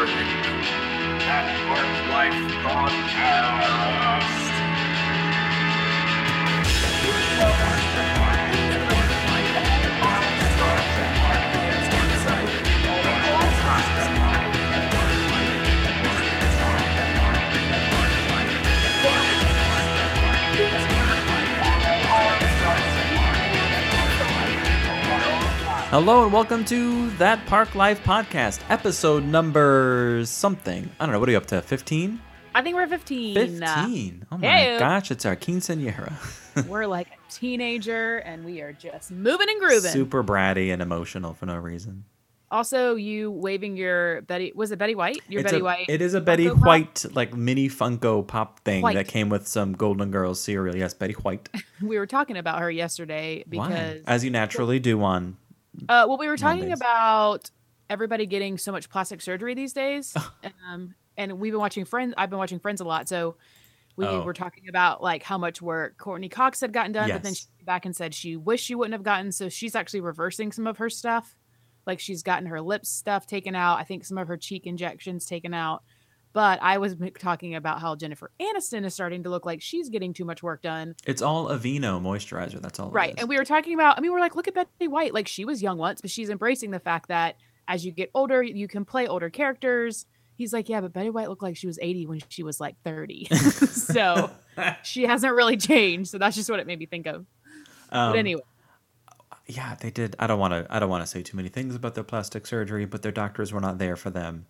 listening to That Park Life Podcast. Hello and welcome to That Park Life podcast, episode number something. I don't know. What are you up to? 15? I think we're 15. 15. Oh my Hey. gosh, it's our quinceanera. We're like a teenager and we are just moving and grooving. Super bratty and emotional for no reason. Also, you waving your Betty, was it Betty White? Your It's Betty a- White. It is a Betty Funko Pop? White, like mini Funko Pop thing White. that came with some Golden Girls cereal. Yes, Betty White. We were talking about her yesterday Why? because, As you naturally do on. Uh, well, we were talking Mondays. about everybody getting so much plastic surgery these days. um, and we've been watching Friends. I've been watching Friends a lot. So we Oh. were talking about like how much work Courteney Cox had gotten done, but then she came back and said she wished she wouldn't have gotten. So she's actually reversing some of her stuff. Like she's gotten her lips stuff taken out. I think some of her cheek injections taken out. But I was talking about how Jennifer Aniston is starting to look like she's getting too much work done. It's all Aveeno moisturizer. That's all. it And we were talking about, I mean, we're like, look at Betty White. Like she was young once, but she's embracing the fact that as you get older, you can play older characters. He's like, yeah, but Betty White looked like she was 80 when she was like 30. so she hasn't really changed. So that's just what it made me think of. Um, But anyway, yeah, they did. I don't want to. I don't want to say too many things about their plastic surgery, but their doctors were not there for them.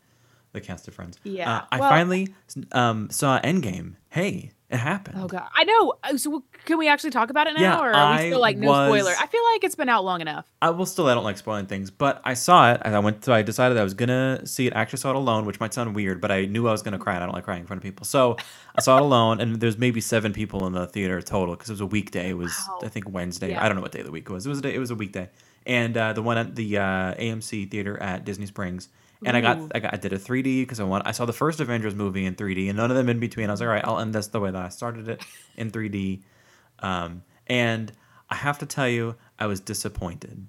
The cast of Friends. Yeah, Uh, I well- finally um, saw Endgame. Hey, it happened. oh God, I know. Uh, So can we actually talk about it now? Yeah, or are we I still like no was- spoiler? I feel like it's been out long enough. I will still. I don't like spoiling things, but I saw it. I went to. I decided I was gonna see it. I actually saw it alone, which might sound weird, but I knew I was gonna cry. and I don't like crying in front of people, so I saw it alone. And there's maybe seven people in the theater total because it was a weekday. It was Wow. I think Wednesday. Yeah. I don't know what day of the week it was. It was a day, it was a weekday, and uh, the one at the uh, AMC theater at Disney Springs. And I got, I got I did a 3D because I want I saw the first Avengers movie in 3D and none of them in between. I was like, all right, I'll end this the way that I started it in 3D. Um, and I have to tell you, I was disappointed.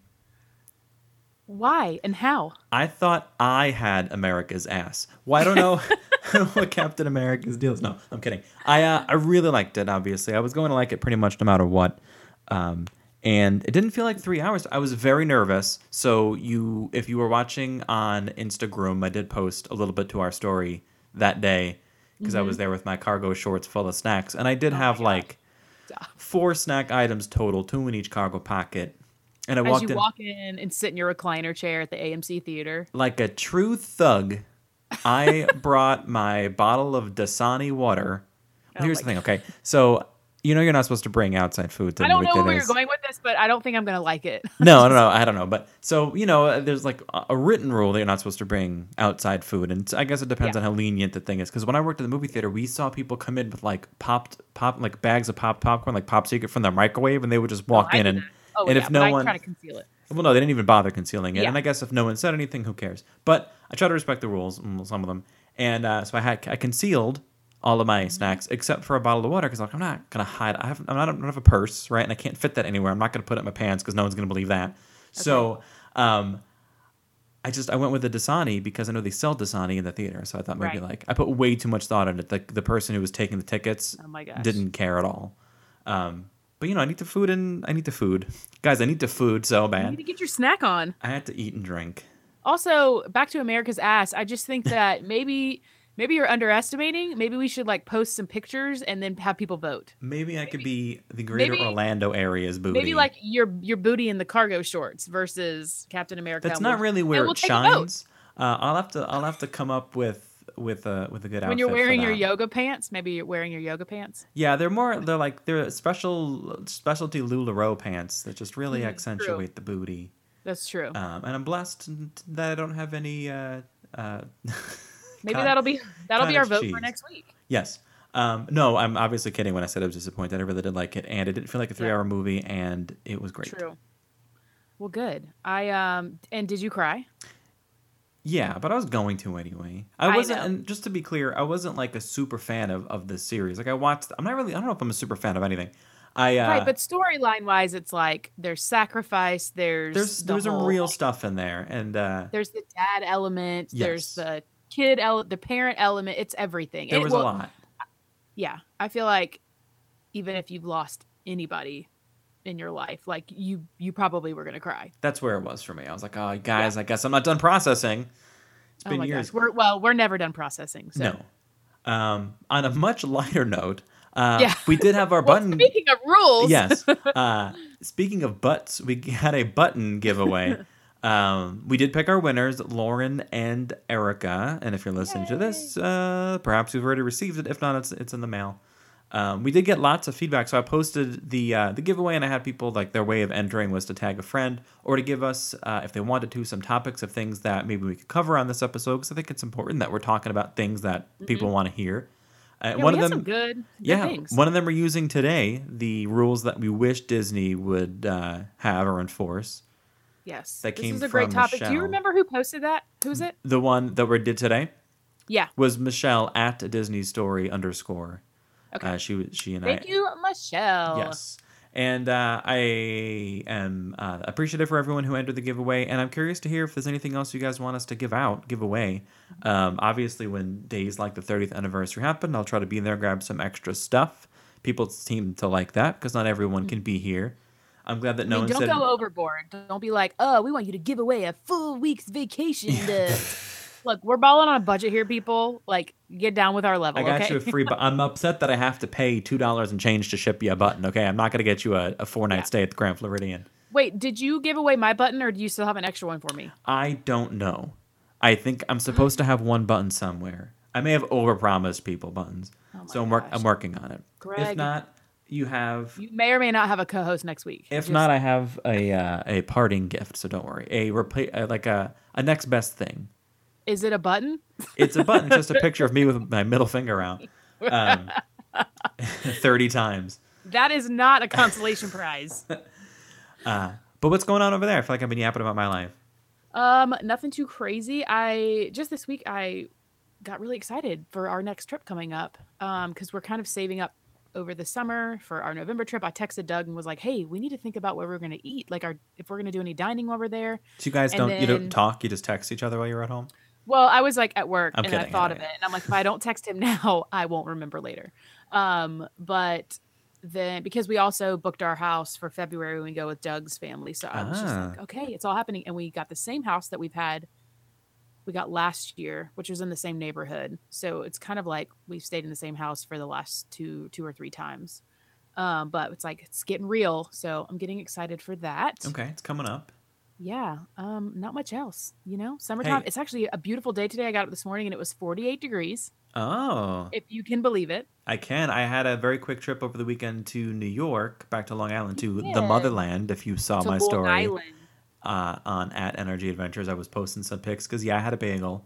Why and how? I thought I had America's ass. Well, I don't know, I don't know what Captain America's deal is. No, I'm kidding. I uh, I really liked it. Obviously, I was going to like it pretty much no matter what. Um, and it didn't feel like three hours. I was very nervous. So you, if you were watching on Instagram, I did post a little bit to our story that day because I was mm-hmm. there with my cargo shorts full of snacks, and I did oh have like four snack items total, two in each cargo pocket. And I As walked you in walk in and sit in your recliner chair at the AMC theater. like a true thug, I brought my bottle of Dasani water. Oh Here's the thing, okay? So you know you're not supposed to bring outside food to the. I don't know where you're going with this, but I don't think I'm gonna like it. No, no, no, I don't know. But so you know, there's like a- written rule that you're not supposed to bring outside food, and I guess it depends Yeah. on how lenient the thing is. Because when I worked at the movie theater, we saw people come in with like popped pop like bags of popped popcorn, like pop secret from their microwave, and they would just walk I in and. Oh, and yeah, if no I one try to conceal it. well, no, they didn't even bother concealing it. Yeah. And I guess if no one said anything, who cares? But I try to respect the rules, mm, some of them. And uh, so I had I concealed all of my snacks except for a bottle of water because like I'm not gonna hide. I have I'm not I don't have a purse, right? And I can't fit that anywhere. I'm not gonna put it in my pants because no one's gonna believe that. So, um, I just I went with the Dasani because I know they sell Dasani in the theater. So I thought maybe Right. like I put way too much thought into it. The the person who was taking the tickets Oh didn't care at all. Um, but you know I need the food and I need the food, guys. I need the food so You bad. need to get your snack on. I had to eat and drink. Also, back to America's ass. I just think that maybe maybe you're underestimating. Maybe we should like post some pictures and then have people vote. Maybe I could be the greater maybe- Orlando area's booty. Maybe like your your booty in the cargo shorts versus Captain America. that's not really where we'll it shines. Uh, I'll have to I'll have to come up with with a with a good outfit. when you're wearing your yoga pants. Maybe you're wearing your yoga pants. Yeah, they're more they're like they're special specialty Lularoe pants that just really Mm, accentuate the booty. That's true. Um, and I'm blessed that I don't have any. Uh, uh, Maybe cot- that'll be that'll be our vote for next week. Yes. Um, no, I'm obviously kidding when I said I was disappointed. I really did like it, and it didn't feel like a three-hour movie, and it was great. True. Well, good. I um and did you cry? Yeah, but I was going to anyway. I I wasn't, know. and just to be clear, I wasn't like a super fan of of this series. Like I watched, I'm not really. I don't know if I'm a super fan of anything. I uh, right, but storyline wise, it's like there's sacrifice. There's there's the there's some whole, real like, stuff in there, and uh, There's the dad element. Yes. There's the kid ele- the parent element. It's everything. There It- was well, a lot. Yeah, I feel like even if you've lost anybody in your life, like you, you probably were gonna cry. That's where it was for me. I was like, oh, guys, I guess I'm not done processing. it's been my years. gosh, we're well, we're never done processing. So. No. Um, on a much lighter note, uh, Yeah. we did have our Well, button. speaking of rules, yes. Uh, speaking of butts, we had a button giveaway. um, we did pick our winners, Lauren and Erica. And if you're listening to this, uh, perhaps you've already received it. If not, it's it's in the mail. Um, we did get lots of feedback, so I posted the uh, the giveaway, and I had people like their way of entering was to tag a friend or to give us, uh, if they wanted to, some topics of things that maybe we could cover on this episode because I think it's important that we're talking about things that people want to hear. Uh, Mm-hmm. Yeah, one we of them, some good, good yeah, things. one of them we're using today. The rules that we wish Disney would uh, have or enforce. Yes, that this came is a great topic. Do you remember who posted that? Who's it? The one that we did today Yeah. was Michelle at Disney Story underscore. Okay. Uh, she was she and Thank I. Thank you, Michelle. Yes. And uh, I am uh, appreciative for everyone who entered the giveaway, and I'm curious to hear if there's anything else you guys want us to give out, give away. Um, obviously, when days like the 30th anniversary happen, I'll try to be there, grab some extra stuff. People seem to like that because not everyone can be here. I'm glad that I no mean, one don't said. go overboard. Don't be like, oh, we want you to give away a full week's vacation. To... Look, we're balling on a budget here, people. Like, get down with our level. I got okay? you a free, but I'm upset that I have to pay two dollars and change to ship you a button. Okay, I'm not gonna get you a, a four night Yeah. stay at the Grand Floridian. Wait, did you give away my button, or do you still have an extra one for me? I don't know. I think I'm supposed to have one button somewhere. I may have overpromised people buttons, Oh so I'm work. I'm working on it. If not, you have. You may or may not have a co-host next week. If Just- not, I have a uh, a parting gift. So don't worry. A uh, like a a next best thing. is it a button? It's a button, just a picture of me with my middle finger out, um, thirty times. That is not a consolation prize. Uh, but what's going on over there? I feel like I've been yapping about my life. Um, nothing too crazy. I just this week I got really excited for our next trip coming up. Um, because we're kind of saving up over the summer for our November trip. I texted Doug and was like, "Hey, we need to think about where we're going to eat. Like, our if we're going to do any dining while we're there." So you guys And don't you don't talk. You just text each other while you're at home. Well, I was like at work I'm and I thought yeah, of yeah. it, and I'm like, if I don't text him now, I won't remember later. Um, but then because we also booked our house for February when we go with Doug's family, so I was just like, Ah. okay, it's all happening, and we got the same house that we've had. We got last year, which was in the same neighborhood, so it's kind of like we've stayed in the same house for the last two, two or three times. Um, but it's like it's getting real, so I'm getting excited for that. Okay, it's coming up. Yeah, um, not much else. You know, summertime. Hey. It's actually a beautiful day today. I got up this morning and it was 48 degrees, Oh, if you can believe it. I can. I had a very quick trip over the weekend to New York, back to Long Island, to the motherland. If you saw to my Long story Island. Uh, on at Energy Adventures, I was posting some pics because yeah, I had a bagel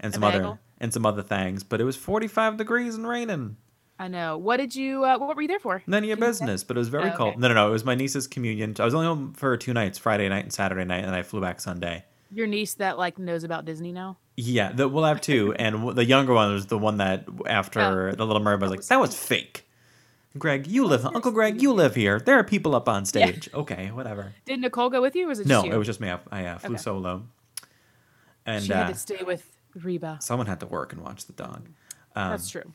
and some other and some other things, but it was 45 degrees and raining. I know. What did you? Uh, what were you there for? None of your Can business, but it was very Oh, cold. okay. No, no, no. It was my niece's communion. I was only home for two nights, Friday night and Saturday night, and I flew back Sunday. Your niece that like knows about Disney now. Yeah, the, we'll have two, and the younger one was the one that after the Little Mermaid was like, "That was fake." Greg, you live, Uncle Greg, you live here. There are people up on stage. Okay, whatever. Did Nicole go with you, or was it No, just you? it was just me. I, I uh, flew Okay. solo, and she uh, had to stay with Reba. someone had to work and watch the dog. Um, That's true.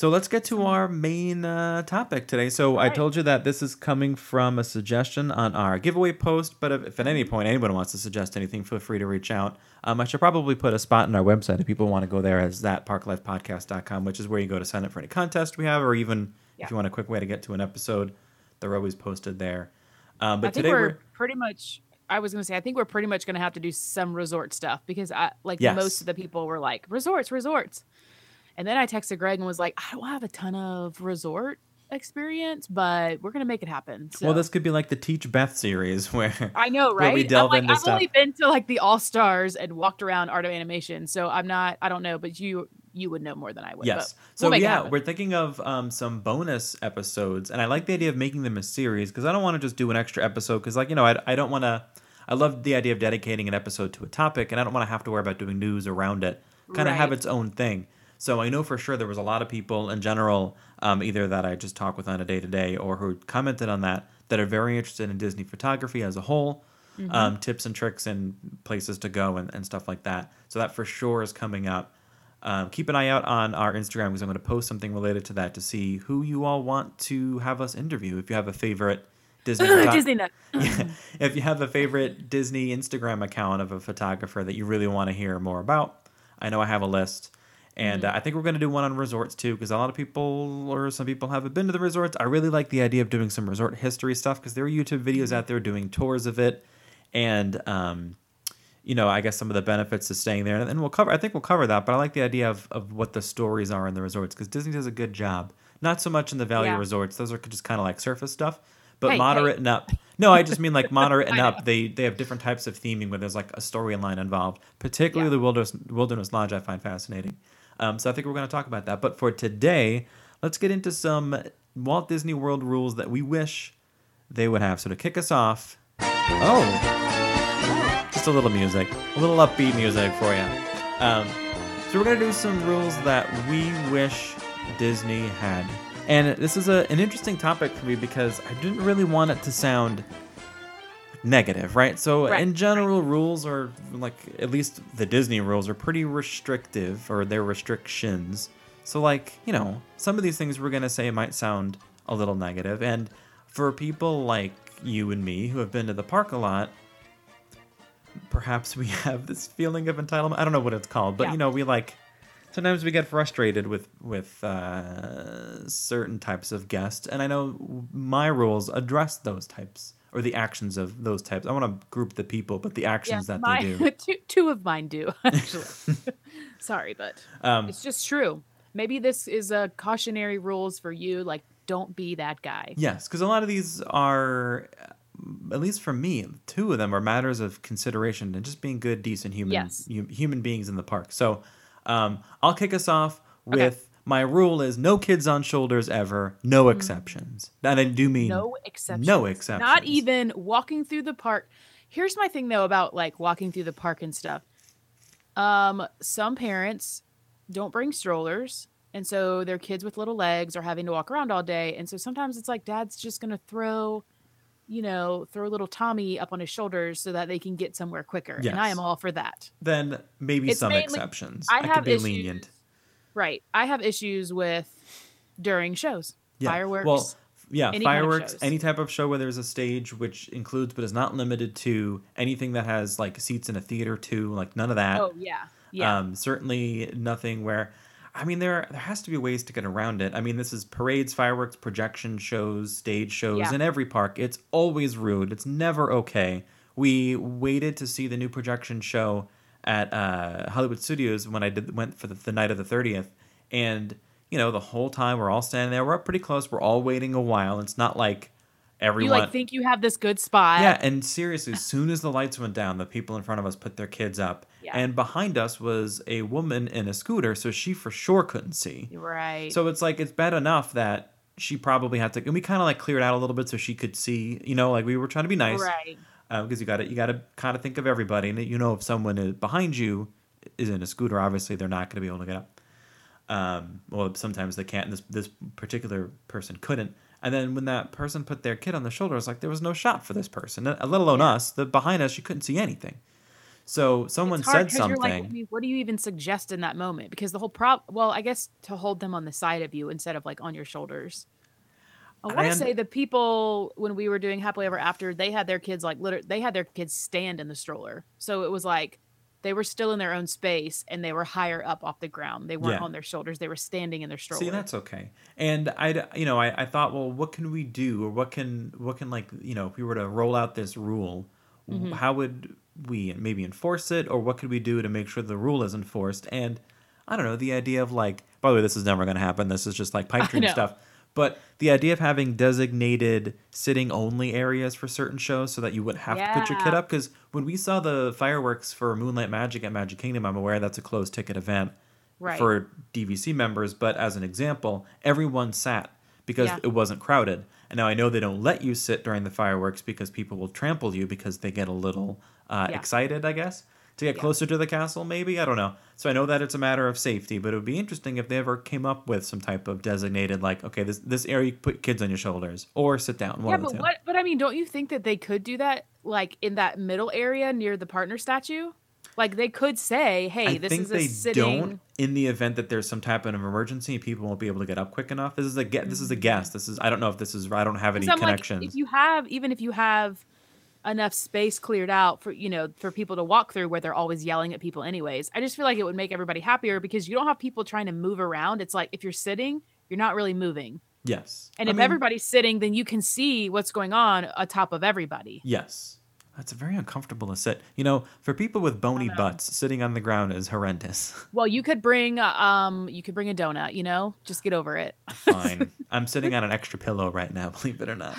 So let's get to our main uh, topic today. So I told you that this is coming from a suggestion on our giveaway post, but if, if at any point anyone wants to suggest anything, feel free to reach out. Um, I should probably put a spot on our website if people want to go there as that thatparklifepodcast.com, which is where you go to sign up for any contest we have, or even Yeah. if you want a quick way to get to an episode, they're always posted there. Um, but I think today we're, we're, pretty much. I was gonna say I think we're pretty much gonna have to do some resort stuff because I like Yes. most of the people were like resorts, resorts, and then I texted Greg and was like, I don't have a ton of resort experience, but we're gonna make it happen. So. well, this could be like the Teach Beth series where I know, right? we delve like, into I've stuff. only been to like the All Stars and walked around Art of Animation, so I'm not. I don't know, but you you would know more than I would. Yes. So we'll it yeah, we're thinking of um, some bonus episodes, and I like the idea of making them a series because I don't want to just do an extra episode because, like, you know, I, I don't want to. I love the idea of dedicating an episode to a topic, and I don't want to have to worry about doing news around it. Kind of have its own thing. So I know for sure there was a lot of people in general, um, either that I just talk with on a day to day or who commented on that, that are very interested in Disney photography as a whole. um, tips and tricks and places to go and, and stuff like that. So that for sure is coming up. Um, keep an eye out on our Instagram because I'm going to post something related to that to see who you all want to have us interview. If you have a favorite Disney, photo- Disney Yeah. if you have a favorite Disney Instagram account of a photographer that you really want to hear more about, I know I have a list. And uh, I think we're going to do one on resorts too, because a lot of people or some people haven't been to the resorts. I really like the idea of doing some resort history stuff because there are YouTube videos out there doing tours of it, and um, you know, I guess some of the benefits of staying there. And we'll cover. I think we'll cover that. But I like the idea of of what the stories are in the resorts because Disney does a good job. Not so much in the value Yeah. resorts; those are just kind of like surface stuff. But Hey, moderate hey. and up. No, I just mean like moderate and up. They they have different types of theming where there's like a storyline involved. Particularly Yeah. the Wilderness Wilderness Lodge, I find fascinating. Um, so I think we're going to talk about that. But for today, let's get into some Walt Disney World rules that we wish they would have. So to kick us off, oh, just a little music, a little upbeat music for you. Um, so we're gonna do some rules that we wish Disney had, and this is a, an interesting topic for me because I didn't really want it to sound negative, right? So Right, in general, rules are like at least the Disney rules are pretty restrictive, or they're restrictions. So like you know, some of these things we're gonna say might sound a little negative, and for people like you and me who have been to the park a lot, perhaps we have this feeling of entitlement. I don't know what it's called, but Yeah. you know, we like sometimes we get frustrated with with uh, certain types of guests, and I know my rules address those types or the actions of those types. I want to group the people, but the actions that my, they do. two, two of mine do actually. Sorry, but Um, it's just true. Maybe this is a cautionary rules for you. Like, don't be that guy. Yes, because a lot of these are, uh, at least for me, two of them are matters of consideration and just being good, decent human Yes. hu- human beings in the park. So, um, I'll kick us off Okay. My rule is no kids on shoulders ever, no exceptions. And I do mean Mm. No exceptions. No exceptions. Not even walking through the park. Here's my thing though about like walking through the park and stuff. Um, some parents don't bring strollers, and so their kids with little legs are having to walk around all day. And so sometimes it's like dad's just gonna throw, you know, throw little Tommy up on his shoulders so that they can get somewhere quicker. And I am all for that. Then maybe It's some mainly- exceptions. I I, have could be issues- lenient. Right. I have issues with during shows. Yeah. Fireworks. Well, yeah, any kind of fireworks, any type of show where there's a stage, which includes but is not limited to anything that has like seats in a theater too, like none of that. oh yeah. Yeah. Um, certainly nothing where, I mean, there there has to be ways to get around it. I mean, this is parades, fireworks, projection shows, stage shows Yeah. in every park. It's always rude. It's never okay. We waited to see the new projection show at uh, Hollywood Studios when I did went for the, the night of the thirtieth, and you know the whole time we're all standing there. We're up pretty close. We're all waiting a while. It's not like everyone you like think you have this good spot. Yeah, and seriously, as soon as the lights went down, the people in front of us put their kids up. Yeah. And behind us was a woman in a scooter, so she for sure couldn't see. Right. So it's like it's bad enough that she probably had to and we kind of like cleared out a little bit so she could see, you know, like we were trying to be nice. Right. Because you got to you got to kind of think of everybody and you know if someone is behind you is in a scooter, obviously they're not going to be able to get up. Um, well, sometimes they can't. And this this particular person couldn't. And then when that person put their kid on the shoulder, it's like there was no shot for this person, uh, let alone us. The behind us, she couldn't see anything. So someone said something. Like, I mean, what do you even suggest in that moment? Because the whole prop, well, I guess to hold them on the side of you instead of like on your shoulders. I want to say the people when we were doing happily ever after, they had their kids like literally, they had their kids stand in the stroller, so it was like they were still in their own space and they were higher up off the ground. They weren't Yeah. on their shoulders; they were standing in their stroller. See, that's okay. And I, you know, I, I thought, well, what can we do, or what can, what can like, you know, if we were to roll out this rule, Mm-hmm. how would we maybe enforce it, or what could we do to make sure the rule is enforced? And I don't know, the idea of like, by the way, this is never going to happen. This is just like pipe dream stuff. But the idea of having designated sitting only areas for certain shows so that you wouldn't have to put your kid up. Because when we saw the fireworks for Moonlight Magic at Magic Kingdom, I'm aware that's a closed ticket event Right. for DVC members, but as an example, everyone sat because Yeah. it wasn't crowded. And now I know they don't let you sit during the fireworks because people will trample you because they get a little uh, Yeah. excited, I guess, to get Yeah. closer to the castle. Maybe I don't know. So I know that it's a matter of safety, but it would be interesting if they ever came up with some type of designated, like, okay, this this area you put kids on your shoulders or sit down. Yeah, but what? But I mean, don't you think that they could do that, like in that middle area near the partner statue? Like they could say, "Hey, I this think is a they sitting." don't in the event that there's some type of emergency people won't be able to get up quick enough. This is a. This is a mm-hmm. guess. This is I don't know if this is I don't have any I'm like, connections. if you have, even if you have enough space cleared out for you know for people to walk through where they're always yelling at people anyways i just feel like it would make everybody happier because you don't have people trying to move around it's like if you're sitting you're not really moving yes. and I if mean, everybody's sitting then you can see what's going on atop of everybody Yes. That's a very uncomfortable to sit. You know, for people with bony butts, sitting on the ground is horrendous. well you could bring uh, um you could bring a donut you know just get over it Fine. I'm sitting on an extra pillow right now, believe it or not.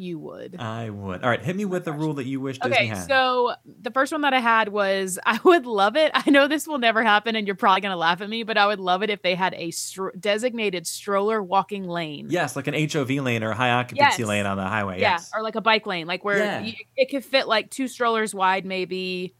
You would I would. All right, hit me with the rule that you wish Disney Okay, had. so the first one that I had was I would love it. I know this will never happen and you're probably going to laugh at me, but I would love it if they had a stro- designated stroller walking lane. yes, like an HOV lane or a high occupancy Yes. lane on the highway. Yeah, Yes. or like a bike lane, like where Yeah. you, it could fit like two strollers wide, maybe.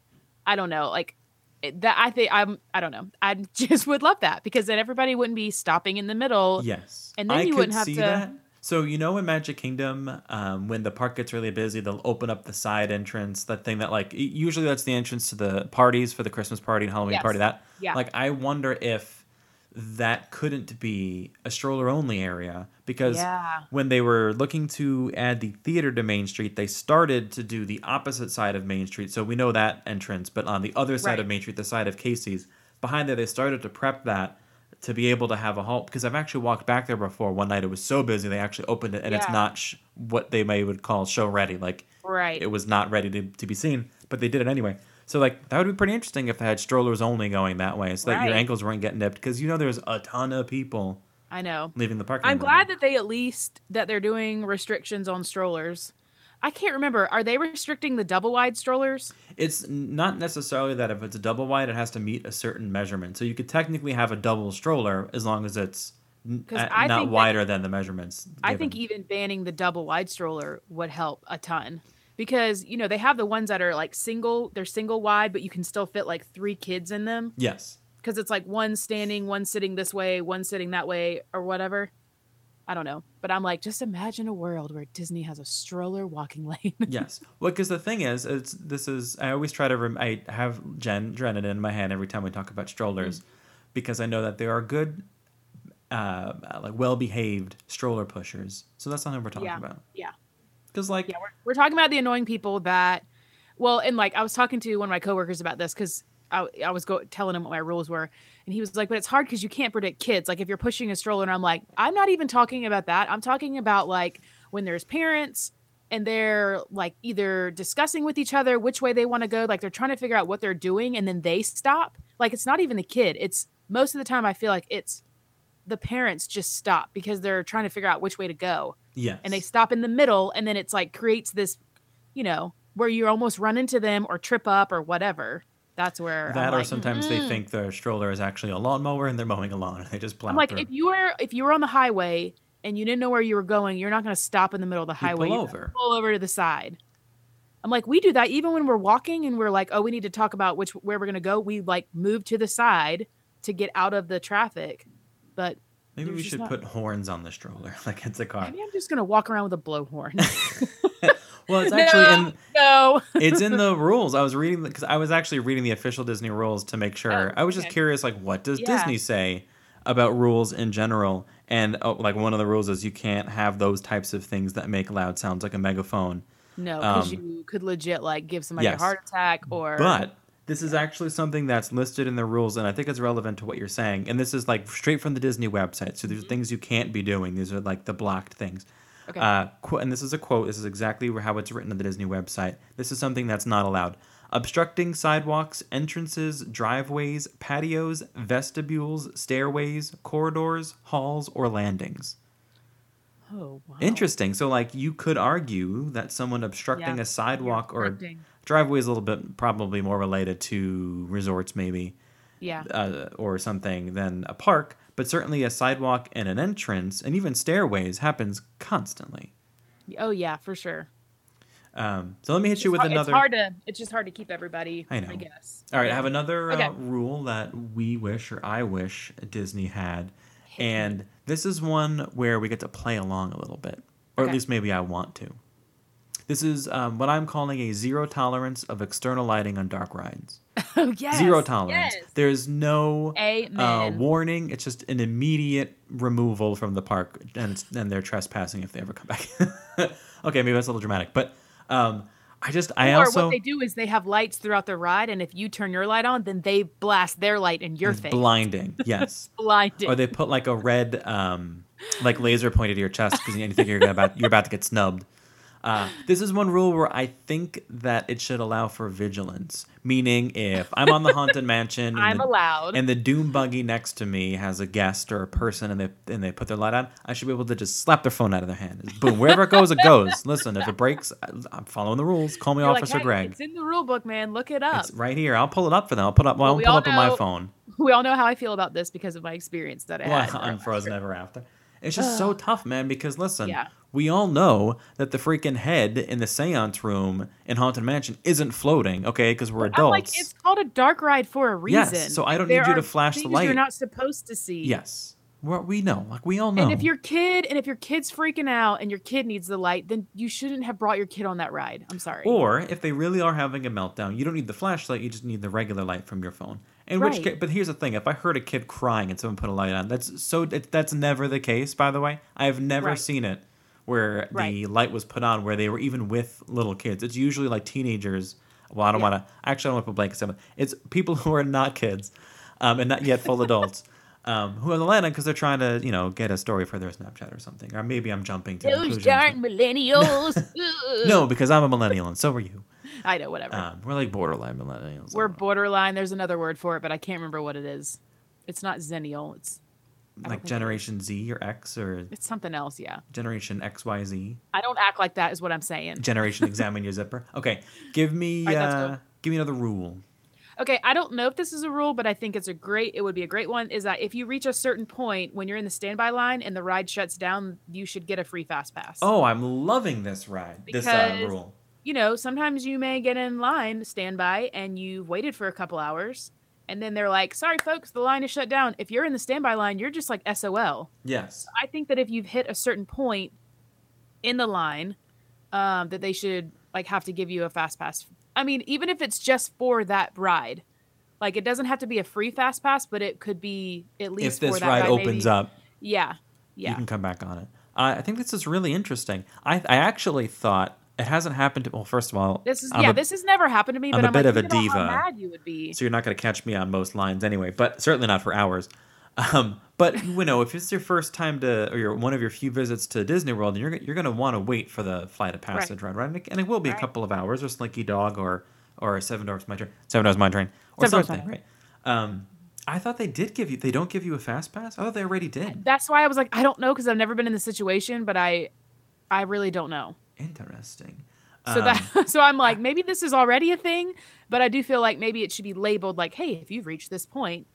I don't know, like that. I think I'm. I don't know. I just would love that because then everybody wouldn't be stopping in the middle. Yes. And then I you wouldn't have to- that. So you know in Magic Kingdom, um, when the park gets really busy, they'll open up the side entrance, that thing that like usually that's the entrance to the parties for the Christmas party and Halloween Yes. party. That Yeah. like I wonder if that couldn't be a stroller only area because Yeah. when they were looking to add the theater to Main Street, they started to do the opposite side of Main Street. So we know that entrance, but on the other side of Main Street, the side of Casey's, behind there, they started to prep that to be able to have a halt because I've actually walked back there before. One night it was so busy they actually opened it and it's not sh- what they may would call show ready. Like Right. it was not ready to, to be seen, but they did it anyway. So like that would be pretty interesting if they had strollers only going that way, so that your ankles weren't getting nipped because you know there's a ton of people I know. leaving the parking. I'm glad that they at least that they're doing restrictions on strollers. I can't remember. Are they restricting the double wide strollers? It's not necessarily that if it's a double wide, it has to meet a certain measurement. So you could technically have a double stroller as long as it's n- 'Cause at- I not think that- wider than the measurements. I think even banning the double wide stroller would help a ton because you know they have the ones that are like single, they're single wide, but you can still fit like three kids in them yes. because it's like one standing, one sitting this way, one sitting that way, or whatever. I don't know, but I'm like, just imagine a world where Disney has a stroller walking lane. yes. Well, because the thing is, it's this is I always try to rem- I have Jen Drennan in my hand every time we talk about strollers, Mm. because I know that there are good, uh, like well behaved stroller pushers. So that's something we're talking Yeah. about. yeah. Because like Yeah, we're, we're talking about the annoying people that, well, and like I was talking to one of my coworkers about this because I, I was go telling him what my rules were, and he was like, "But it's hard because you can't predict kids. Like if you're pushing a stroller." And I'm like, "I'm not even talking about that. I'm talking about like when there's parents and they're like either discussing with each other which way they want to go, like they're trying to figure out what they're doing, and then they stop. Like it's not even the kid. It's most of the time I feel like it's the parents just stop because they're trying to figure out which way to go." Yeah. and they stop in the middle and then it's like creates this you know where you almost run into them or trip up or whatever that's where that I'm or like, sometimes they "Mm-mm." think their stroller is actually a lawnmower and they're mowing a lawn and they just plow i'm like through. if you were if you were on the highway and you didn't know where you were going you're not going to stop in the middle of the You highway pull over. pull over to the side i'm like we do that even when we're walking and we're like oh we need to talk about which where we're going to go we like move to the side to get out of the traffic but Maybe we should not- put horns on the stroller, like it's a car. maybe i'm just going to walk around with a blowhorn Well, it's actually no, in no it's in the rules. I was reading because I was actually reading the official Disney rules to make sure. Oh, I was just curious, like, what does Yeah. Disney say about rules in general? And oh, like one of the rules is you can't have those types of things that make loud sounds, like a megaphone. No, because Um, you could legit like give somebody yes. a heart attack or. But this is actually something that's listed in the rules, and I think it's relevant to what you're saying. And this is like straight from the Disney website. So there's things you can't be doing. These are like the blocked things. Okay. Uh, qu- and this is a quote. This is exactly how it's written on the Disney website. This is something that's not allowed. Obstructing sidewalks, entrances, driveways, patios, vestibules, stairways, corridors, halls, or landings. oh wow. Interesting. So, like, you could argue that someone obstructing Yeah, a sidewalk or obstructing. driveway is a little bit probably more related to resorts, maybe, Yeah. uh, or something than a park. But certainly, a sidewalk and an entrance, and even stairways, happens constantly. Oh yeah, for sure. Um, so let me hit you with hard- another. It's hard to. It's just hard to keep everybody. I know. I guess. All right, I have another Okay. uh, rule that we wish or I wish Disney had, and this is one where we get to play along a little bit, or at least maybe I want to. This is um, what I'm calling a zero tolerance of external lighting on dark rides. Oh yes. zero tolerance. yes. There's no uh, warning. It's just an immediate removal from the park, and they're trespassing if they ever come back. okay, maybe that's a little dramatic, but um, I just I or also what they do is they have lights throughout the ride, and if you turn your light on, then they blast their light in your face. blinding. Yes. Blinding. or they put like a red um like laser pointed to your chest because you think you're about you're about to get snubbed uh, this is one rule where I think that it should allow for vigilance. Meaning, if I'm on the haunted mansion, and I'm the, allowed. and the doom buggy next to me has a guest or a person, and they and they put their light on, I should be able to just slap their phone out of their hand. Boom, wherever it goes, it goes. Listen, if it breaks, I'm following the rules. Call me You're like, Officer "Hey, Greg. It's in the rule book, man. Look it up. It's right here. I'll pull it up for them. I'll put up. Well, Well, I'll pull up on my phone. We all know how I feel about this because of my experience that I Well, had. on Frozen Ever After. It's just so tough, man. Because listen, Yeah. We all know that the freaking head in the seance room in Haunted Mansion isn't floating. Okay, because we're adults. I'm like, it's called a dark ride for a reason. Yes, so I don't There need you to flash the light. You're not supposed to see. yes, we're, we know. Like we all know. And if your kid and if your kid's freaking out and your kid needs the light, then you shouldn't have brought your kid on that ride. I'm sorry. or if they really are having a meltdown, you don't need the flashlight. You just need the regular light from your phone. In which, Right. ca- but here's the thing: if I heard a kid crying and someone put a light on, that's so. It, that's never the case. By the way, I have never Right. seen it where the light was put on where they were even with little kids. It's usually like teenagers. Well, I don't Yeah. want to. Actually, I don't want to put blankets on. it. It's people who are not kids, um, and not yet full adults. Um, who are the light because they're trying to, you know, get a story for their Snapchat or something, or maybe I'm jumping to Those darn millennials. No, because I'm a millennial and so are you. I know, whatever. Um, we're like borderline millennials. We're borderline. There's another word for it, but I can't remember what it is. It's not zennial. It's like it Generation Z or X or it's something else. Yeah. Generation X Y Z. I don't act like that. Is what I'm saying. Generation Examine Your Zipper. Okay, give me right, uh, give me another rule. Okay, I don't know if this is a rule, but I think it's a great. It would be a great one. Is that if you reach a certain point when you're in the standby line and the ride shuts down, you should get a free fast pass. Oh, I'm loving this ride. this uh, rule. you know, sometimes you may get in line standby and you've waited for a couple hours, and then they're like, "Sorry, folks, the line is shut down." If you're in the standby line, you're just like SOL. Yes. I think that if you've hit a certain point in the line, um, that they should like have to give you a fast pass. I mean, even if it's just for that ride, like it doesn't have to be a free fast pass, but it could be at least If this for that ride ride, opens maybe. up, Yeah, yeah, you can come back on it. Uh, I think this is really interesting. I I actually thought it hasn't happened. To, well, first of all, This is I'm yeah. a- this has never happened to me. But I'm but a I'm bit like, of a diva. How mad you would be. so you're not going to catch me on most lines anyway, but certainly not for hours. Um, but you know, if it's your first time to, or your one of your few visits to Disney World, you're you're going to want to wait for the flight of passage ride, right? And it, and it will be a couple of hours, or Slinky Dog, or or Seven Dwarfs Mine Train, Seven Dwarfs Mine Train, or Seven something, right? Um, I thought they did give you. They don't give you a fast pass. I thought they already did. That's why I was like, I don't know because I've never been in the situation, but I, I really don't know. Interesting. So Um, that so I'm like, maybe this is already a thing, but I do feel like maybe it should be labeled like, hey, if you've reached this point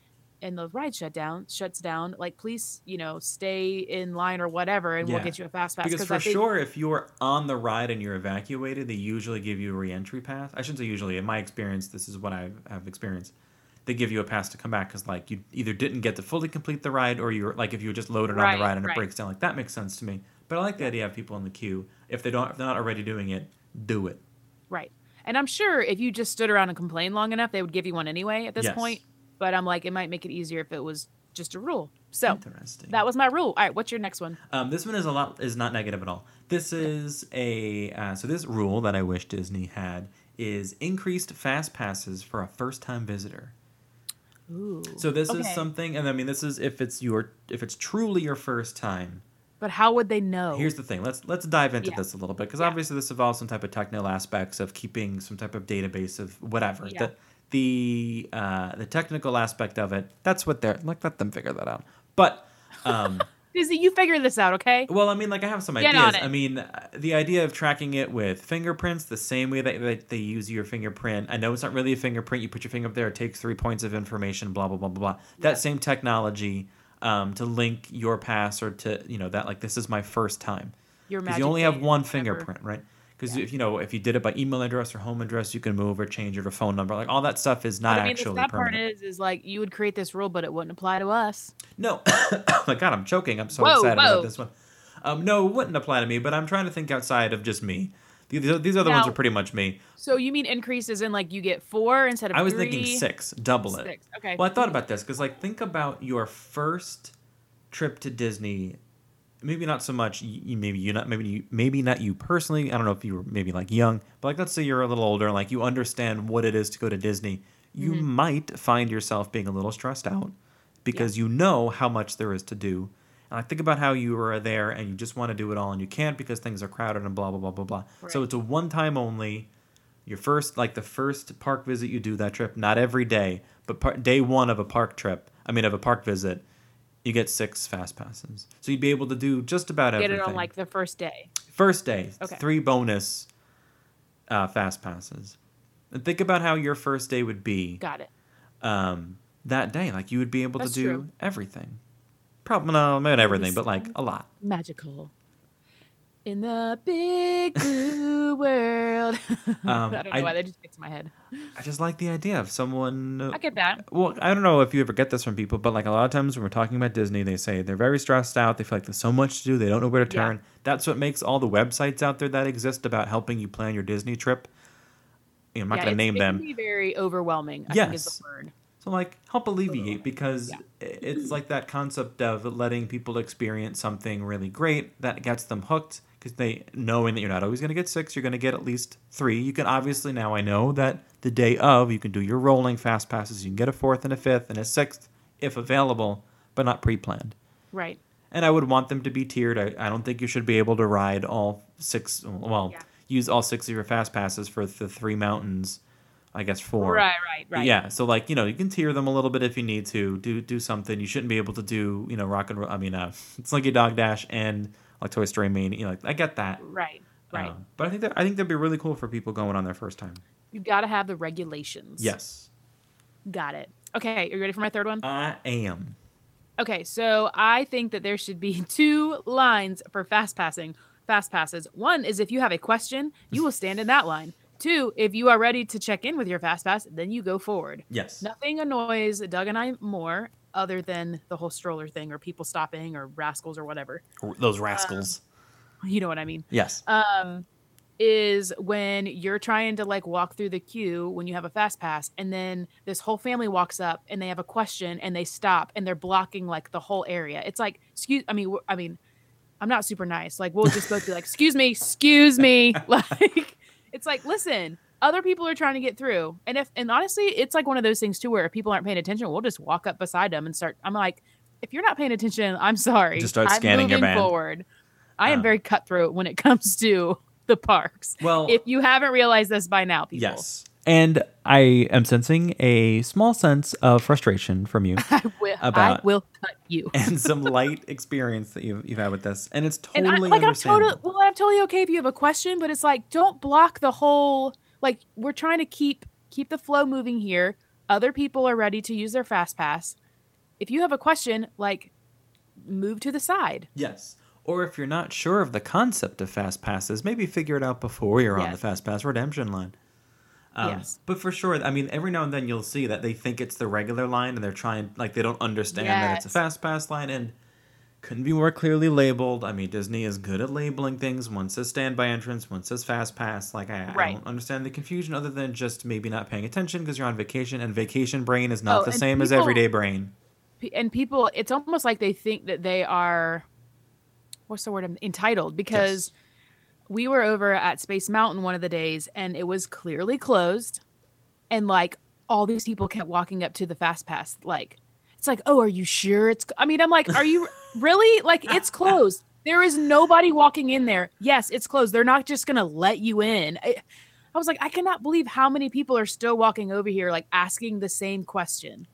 and the ride shut down shuts down, like please, you know, stay in line or whatever, and Yeah. we'll get you a fast pass. Because for think- sure, if you're on the ride and you're evacuated, they usually give you a reentry pass. I shouldn't say usually. In my experience, this is what I have experienced. They give you a pass to come back because, like, you either didn't get to fully complete the ride, or you're like, if you were just loaded on the ride and right. it breaks down, like that makes sense to me. But I like the idea of people in the queue. If they don't, if they're not already doing it, do it. Right. And I'm sure if you just stood around and complained long enough, they would give you one anyway at this Yes. point. But I'm like, it might make it easier if it was just a rule. So Interesting. that was my rule. All right, what's your next one? Um, this one is a lot is not negative at all. This is a uh, so this rule that I wish Disney had is increased fast passes for a first time visitor. Ooh. So this is something, and I mean, this is if it's your if it's truly your first time. But how would they know? Here's the thing. Let's let's dive into. Yeah. this a little bit because Yeah. obviously this involves some type of technical aspects of keeping some type of database of whatever. Yeah. The the uh, the technical aspect of it. That's what they're like. Let them figure that out. But um, Disney, you figure this out, okay? well, I mean, like I have some Get ideas. I mean, uh, the idea of tracking it with fingerprints, the same way that, that they use your fingerprint. I know it's not really a fingerprint. You put your finger up there, it takes three points of information. Blah blah blah blah blah. That same technology um, to link your pass or to you know that like this is my first time Your because magic you only have one fingerprint, right? Because Yeah. if you know if you did it by email address or home address, you can move or change it or phone number. Like all that stuff is not I mean, actually the sad part permanent. is, is like you would create this rule, but it wouldn't apply to us. No, oh my God, I'm choking. I'm so Whoa, excited whoa. about this one. Um, no, it wouldn't apply to me, but I'm trying to think outside of just me. These, these other ones are pretty much me. So you mean increases in like you get four instead of I was three? thinking six, double it. Six. Okay. Well, I thought about this because, like, think about your first trip to Disney. Maybe not so much. y- y- Maybe you not. Maybe you. Maybe not you personally. I don't know if you were maybe like young, but like, let's say you're a little older, and like you understand what it is to go to Disney. You Mm-hmm. might find yourself being a little stressed out because you know how much there is to do. I think about how you were there and you just want to do it all and you can't because things are crowded and blah blah blah blah blah. So it's a one time only your first like the first park visit you do that trip not every day but par- day one of a park trip i mean of a park visit you get six fast passes so you'd be able to do just about Get everything Get it on like the first day. first day Okay. three bonus uh, fast passes and think about how your first day would be Got it. um, that day like you would be able That's to do true. everything probably no not everything but like a lot Magical. In the big blue world. Um, I don't know I- why that just gets in my head. i just like the idea of someone I get that. Well, I don't know if you ever get this from people, but like a lot of times when we're talking about Disney, they say they're very stressed out. They feel like there's so much to do. They don't know where to Yeah. turn. That's what makes all the websites out there that exist about helping you plan your Disney trip. You know, I'm not yeah, going to name it them. Can be very overwhelming. I think is Yes. So like help alleviate because Yeah. it's like that concept of letting people experience something really great that gets them hooked because they knowing that you're not always going to get six, you're going to get at least three. You can obviously now I know that the day of you can do your rolling fast passes. You can get a fourth and a fifth and a sixth if available, but not pre-planned. Right. And I would want them to be tiered. I, I don't think you should be able to ride all six. Well, Yeah. use all six of your fast passes for the three mountains. I guess four. Right, right, right. Yeah, so like you know, you can tier them a little bit if you need to. Do do something. You shouldn't be able to do you know rock and roll. I mean, uh, Slinky Dog Dash and like Toy Story Mania. You know, like, I get that. Right. Right. Um, but I think that I think that'd be really cool for people going on their first time. You've got to have the regulations. Yes, Got it. Okay. Are you ready for my third one? I am. Okay, so I think that there should be two lines for fast passing, fast passes. One is if you have a question, you will stand in that line. Two, if you are ready to check in with your fast pass, then you go forward. Yes. Nothing annoys Doug and I more other than the whole stroller thing or people stopping or rascals or whatever. Those rascals. You know what I mean? yes. um is when you're trying to like walk through the queue when you have a fast pass and then this whole family walks up and they have a question and they stop and they're blocking like the whole area it's like excuse i mean I mean i'm not super nice like we'll just both be like excuse me excuse me like it's like listen other people are trying to get through. And if and honestly it's like one of those things too where if people aren't paying attention we'll just walk up beside them and start i'm like if you're not paying attention i'm sorry. Just start I'm scanning your band. forward. I am Um, very cutthroat when it comes to the parks. Well, if you haven't realized this by now people. Yes. And I am sensing a small sense of frustration from you I will, I will cut you and some light experience that you've, you've had with this. And it's and totally I, like I'm totally well I'm totally okay if you have a question but it's like don't block the whole like we're trying to keep keep the flow moving here other people are ready to use their fast pass if you have a question like move to the side Yes. Or if you're not sure of the concept of fast passes, maybe figure it out before you're on the fast pass redemption line. Um, Yes. But for sure, I mean, every now and then you'll see that they think it's the regular line and they're trying, like, they don't understand that it's a fast pass line and couldn't be more clearly labeled. I mean, Disney is good at labeling things. One says standby entrance, one says fast pass. Like, I, I don't understand the confusion other than just maybe not paying attention because you're on vacation and vacation brain is not Oh, the same as everyday brain. And people it's almost like they think that they are what's the word I'm- entitled because we were over at Space Mountain one of the days and it was clearly closed and like all these people kept walking up to the fast pass like it's like oh are you sure it's I mean I'm like are you really? Like it's closed. There is nobody walking in there. Yes it's closed. They're not just going to let you in. I, I was like I cannot believe how many people are still walking over here like asking the same question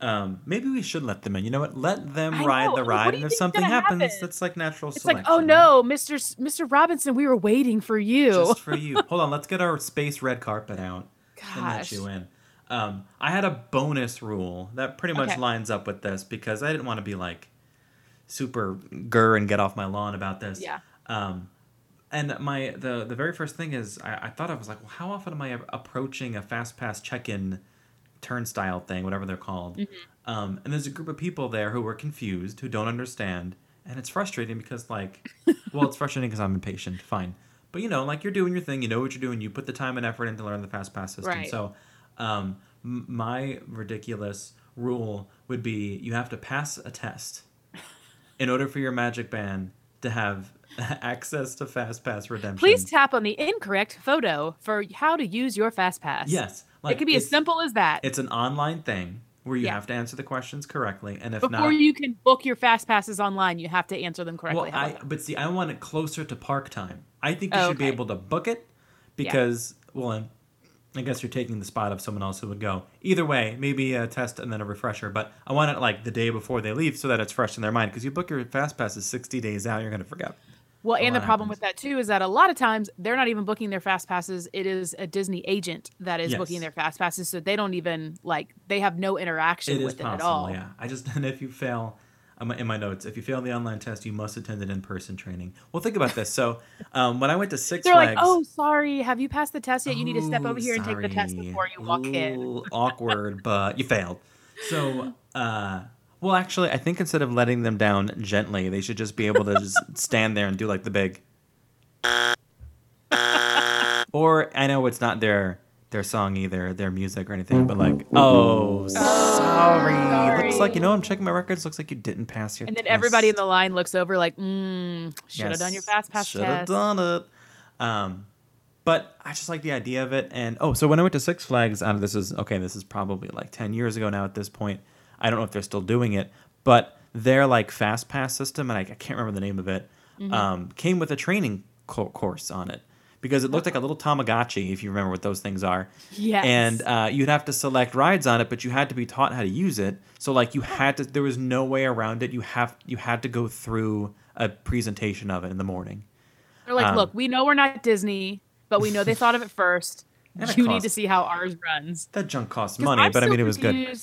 Um, maybe we should let them in. You know what? Let them I ride know. the ride, and if something happens, happen? that's like natural It's selection. like, oh no, Mr. S- Mr. Robinson, we were waiting for you. just for you. Hold on, let's get our space red carpet out and let you in. Um, I had a bonus rule that pretty much Okay. lines up with this because I didn't want to be like super gur and get off my lawn about this. Yeah. Um, And my the the very first thing is I, I thought I was like, well, how often am I approaching a fast pass check in turnstile thing, whatever they're called? Mm-hmm. Um, and there's a group of people there who are confused, who don't understand, and it's frustrating because like, well, it's frustrating because I'm impatient. Fine, but you know, like you're doing your thing, you know what you're doing, you put the time and effort in to learn the fast pass system. Right. So, um, m- my ridiculous rule would be you have to pass a test in order for your magic band to have access to fast pass redemption. Please tap on the incorrect photo for how to use your fast pass. yes, it could be as simple as that. It's an online thing where you Yeah. have to answer the questions correctly, and if not, Before not, you can book your fast passes online, you have to answer them correctly. well, I but see, I want it closer to park time. I think you Oh, should be able to book it because, well, I'm- I guess you're taking the spot of someone else who would go. Either way, maybe a test and then a refresher. But I want it like the day before they leave so that it's fresh in their mind. Because you book your fast passes 60 days out, you're gonna forget. Well, and the problem happens. with that too is that a lot of times they're not even booking their fast passes. It is a Disney agent that is Yes. booking their fast passes, so they don't even like they have no interaction It is with it at possible, all. yeah. I just and if you fail, I'm in my notes. If you fail the online test, you must attend an in-person training. Well, think about this. So, um, when I went to Six They're Flags, like, "Oh, sorry, have you passed the test yet? You need to step "Oh, over here and take the test before you walk in." Awkward, but you failed. So, uh, well, actually, I think instead of letting them down gently, they should just be able to just stand there and do like the big. or I know it's not their their song either, their music or anything, but like, oh, sorry. Looks like you know I'm checking my records. Looks like you didn't pass your. And then test. everybody in the line looks over like, mm, should have done your fast pass should have test. done it. Um, but I just like the idea of it. And oh, so when I went to Six Flags, uh, this is okay. This is probably like ten years ago now. At this point, I don't know if they're still doing it, but their like fast pass system, and I, I can't remember the name of it, Mm-hmm. um, came with a training co- course on it because it looked like a little Tamagotchi, if you remember what those things are. Yes. And uh, you'd have to select rides on it, but you had to be taught how to use it. So like you had to, there was no way around it. You have you had to go through a presentation of it in the morning. They're like, um, look, we know we're not Disney, but we know they thought of it first. And it you need to see how ours runs. That junk costs money, I'm but I mean it was good.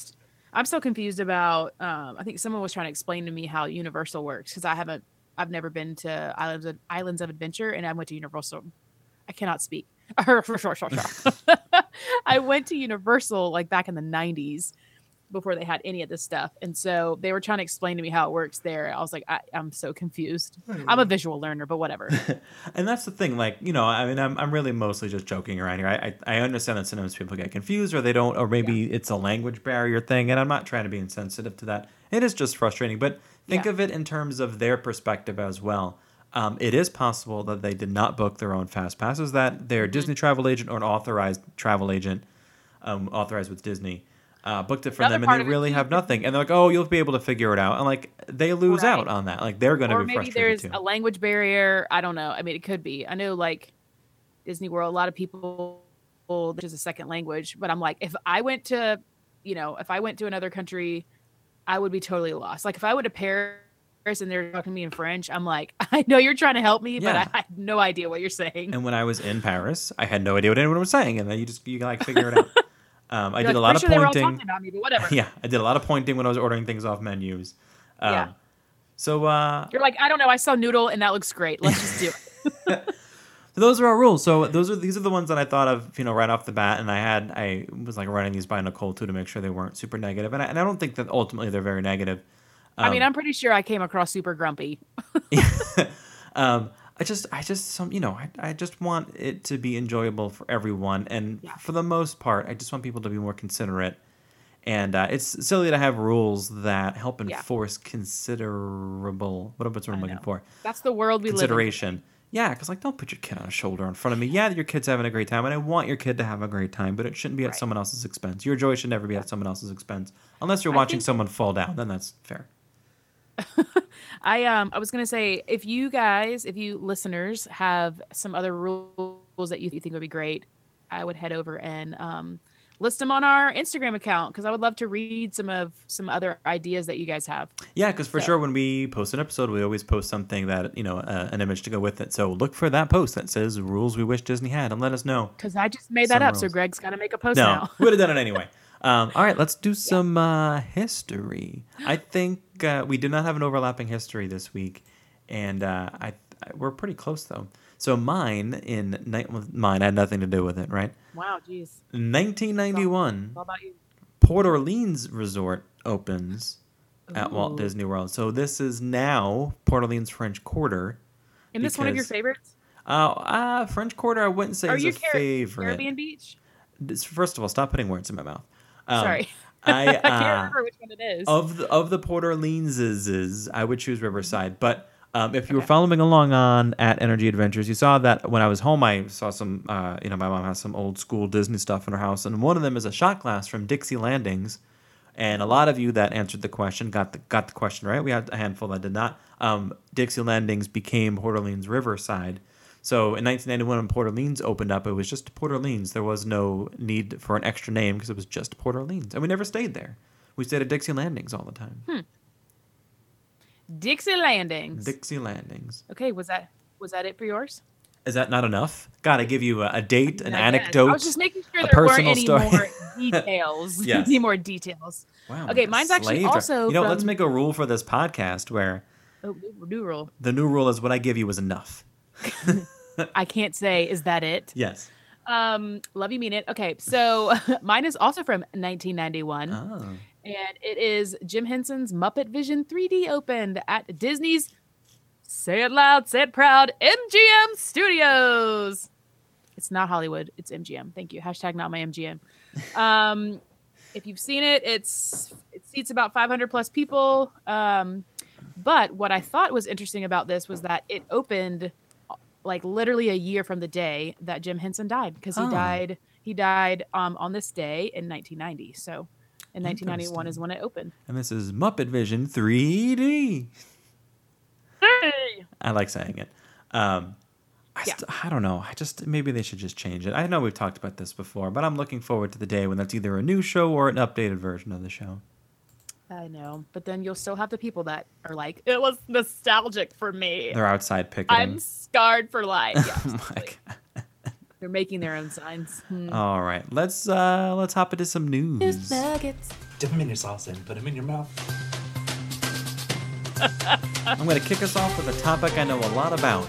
I'm still confused about. Um, I think someone was trying to explain to me how Universal works because I haven't. I've never been to Islands of Islands of Adventure, and I went to Universal. I cannot speak. sure, sure, sure. I went to Universal like back in the '90s before they had any of this stuff, and so they were trying to explain to me how it works there. I was like, I, I'm so confused. I'm a visual learner, but whatever. And that's the thing, like you know, I mean, I'm, I'm really mostly just joking around here. I, I I understand that sometimes people get confused, or they don't, or maybe it's a language barrier thing, and I'm not trying to be insensitive to that. It is just frustrating, but think Yeah. of it in terms of their perspective as well. Um, it is possible that they did not book their own fast passes, that their Mm-hmm. Disney travel agent or an authorized travel agent, um, authorized with Disney, uh, booked it for Another them, and they really have nothing. And they're like, "Oh, you'll be able to figure it out," and like they lose Right. out on that. Like they're going to be maybe frustrated there's too. a language barrier. I don't know. I mean, it could be. I know, like Disney World, a lot of people, which is a second language. But I'm like, if I went to, you know, if I went to another country, I would be totally lost. Like if I went to Paris and they're talking to me in French, I'm like, I know you're trying to help me, Yeah. but I, I have no idea what you're saying. And when I was in Paris, I had no idea what anyone was saying, and then you just you like figure it out. Um, I You're did a lot of "Pretty sure they were all pointing. me. Yeah, I did a lot of pointing when I was ordering things off menus. Um, Yeah. So uh, You're like, I don't know. I saw noodle and that looks great. Let's just do it. So those are our rules. So those are these are the ones that I thought of, you know, right off the bat, and I had I was like running these by Nicole too to make sure they weren't super negative, and I, and I don't think that ultimately they're very negative. I mean, Um, I'm pretty sure I came across super grumpy. um, I just I just some you know I, I just want it to be enjoyable for everyone, and Yeah. for the most part, I just want people to be more considerate. And uh, it's silly to have rules that help Yeah. enforce considerable. What what's what I'm I looking for? That's the world we live in. consideration. Yeah, because like, don't put your kid on a shoulder in front of me. Yeah, your kid's having a great time, and I want your kid to have a great time, but it shouldn't be at Right. someone else's expense. Your joy should never be at someone else's expense, unless you're watching someone fall down. Then that's fair. I um I was gonna say if you guys, if you listeners have some other rules that you think would be great, I would head over and um list them on our Instagram account because I would love to read some of some other ideas that you guys have. Yeah, because for So- sure, when we post an episode, we always post something that you know, uh, an image to go with it. So look for that post that says "rules we wish Disney had" and let us know. Because I just made that up, so rules. Greg's got to make a post No, now. we would have done it anyway. Um, all right, let's do some uh, history. I think uh, we do not have an overlapping history this week, and uh, I, I we're pretty close though. So mine in ni- well, mine had nothing to do with it, right? Wow, jeez. In 1991, How about you? Port Orleans Resort opens at Walt Disney World. So this is now Port Orleans French Quarter. Isn't this one of your favorites? Uh, uh, French Quarter, I wouldn't say Are is you a Car- favorite. Caribbean Beach? First of all, stop putting words in my mouth. Um, Sorry. I, I can't uh, remember which one it is. of the of the Port Orleanses, I would choose Riverside. But um, if you were following along on at Energy Adventures, you saw that when I was home, I saw some. Uh, you know, my mom has some old school Disney stuff in her house, and one of them is a shot glass from Dixie Landings. And a lot of you that answered the question got the got the question right. We had a handful that did not. Um, Dixie Landings became Port Orleans Riverside. So in 1991, when Port Orleans opened up, it was just Port Orleans. There was no need for an extra name because it was just Port Orleans, and we never stayed there. We stayed at Dixie Landings all the time. Hmm. Dixie Landings. Dixie Landings. okay, was that was that it for yours? Is that not enough? God, I give you a, a date, an anecdote. I was just making sure there weren't personal any story. more details. Yes. any more details. wow, okay, mine's actually also You know, let's make a rule for this podcast where Oh, new rule. the new rule is what I give you is enough. I can't say is that it. Yes. Um, love you mean it. Okay, so mine is also from 1991. Oh. and it is Jim Henson's Muppet Vision 3D opened at Disney's Say It Loud, Say It Proud MGM Studios. It's not Hollywood, it's MGM. Thank you. Hashtag not my MGM. Um, if you've seen it, it's it seats about 500 plus people. Um, but what I thought was interesting about this was that it opened like literally a year from the day that Jim Henson died because he Oh. died he died um, on this day in 1990. So in 1991 is when it opened. And this is Muppet Vision 3D. Hey! I like saying it. Um, I, Yeah. st- I don't know. I just maybe they should just change it. I know we've talked about this before, but I'm looking forward to the day when that's either a new show or an updated version of the show. I know, but then you'll still have the people that are like, it was nostalgic for me. They're outside picketing. I'm scarred for life. Yeah, Oh my absolutely. God. They're making their own signs. Hmm. All right, let's uh let's hop into some news. News nuggets. Dip them in your sauce and put them in your mouth. I'm going to kick us off with a topic I know a lot about.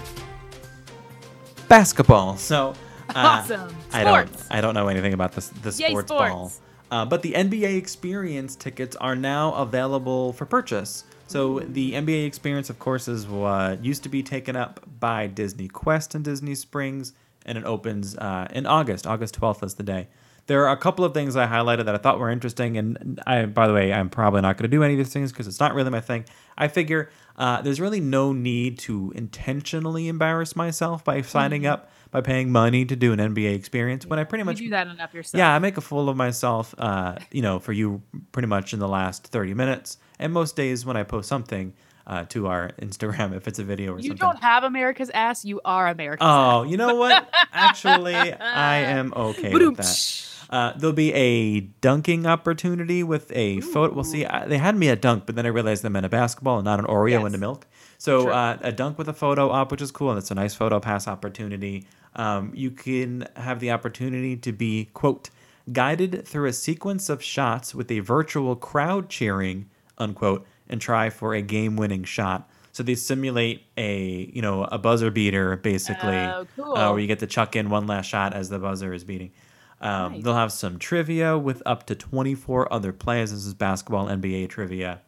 Basketball. So, uh, Awesome. I don't Sports. I don't know anything about this the Yay, sports, ball. Uh, but the NBA Experience tickets are now available for purchase. So the NBA Experience, of course, is what used to be taken up by Disney Quest and Disney Springs, and it opens uh, in August. August 12th is the day. There are a couple of things I highlighted that I thought were interesting, and I, by the way, I'm probably not going to do any of these things because it's not really my thing. I figure uh, there's really no need to intentionally embarrass myself by signing up by paying money to do an NBA experience when I pretty You much do that enough yourself. yeah, I make a fool of myself, uh, you know, for you pretty much in the last 30 minutes. And most days when I post something uh, to our Instagram, if it's a video or You something. You don't have America's ass. You are America's Oh, you know what? Actually, I am okay with that. Uh, there'll be a dunking opportunity with a photo. We'll see, I, they had me a dunk, but then I realized they meant a basketball and not an Oreo Yes. into milk. So uh, a dunk with a photo op, which is cool, and it's a nice photo pass opportunity. Um, you can have the opportunity to be quote guided through a sequence of shots with a virtual crowd cheering unquote and try for a game-winning shot. So they simulate a you know a buzzer beater basically, Oh, cool. uh, where you get to chuck in one last shot as the buzzer is beating. Um, Nice. They'll have some trivia with up to 24 other players. This is basketball NBA trivia.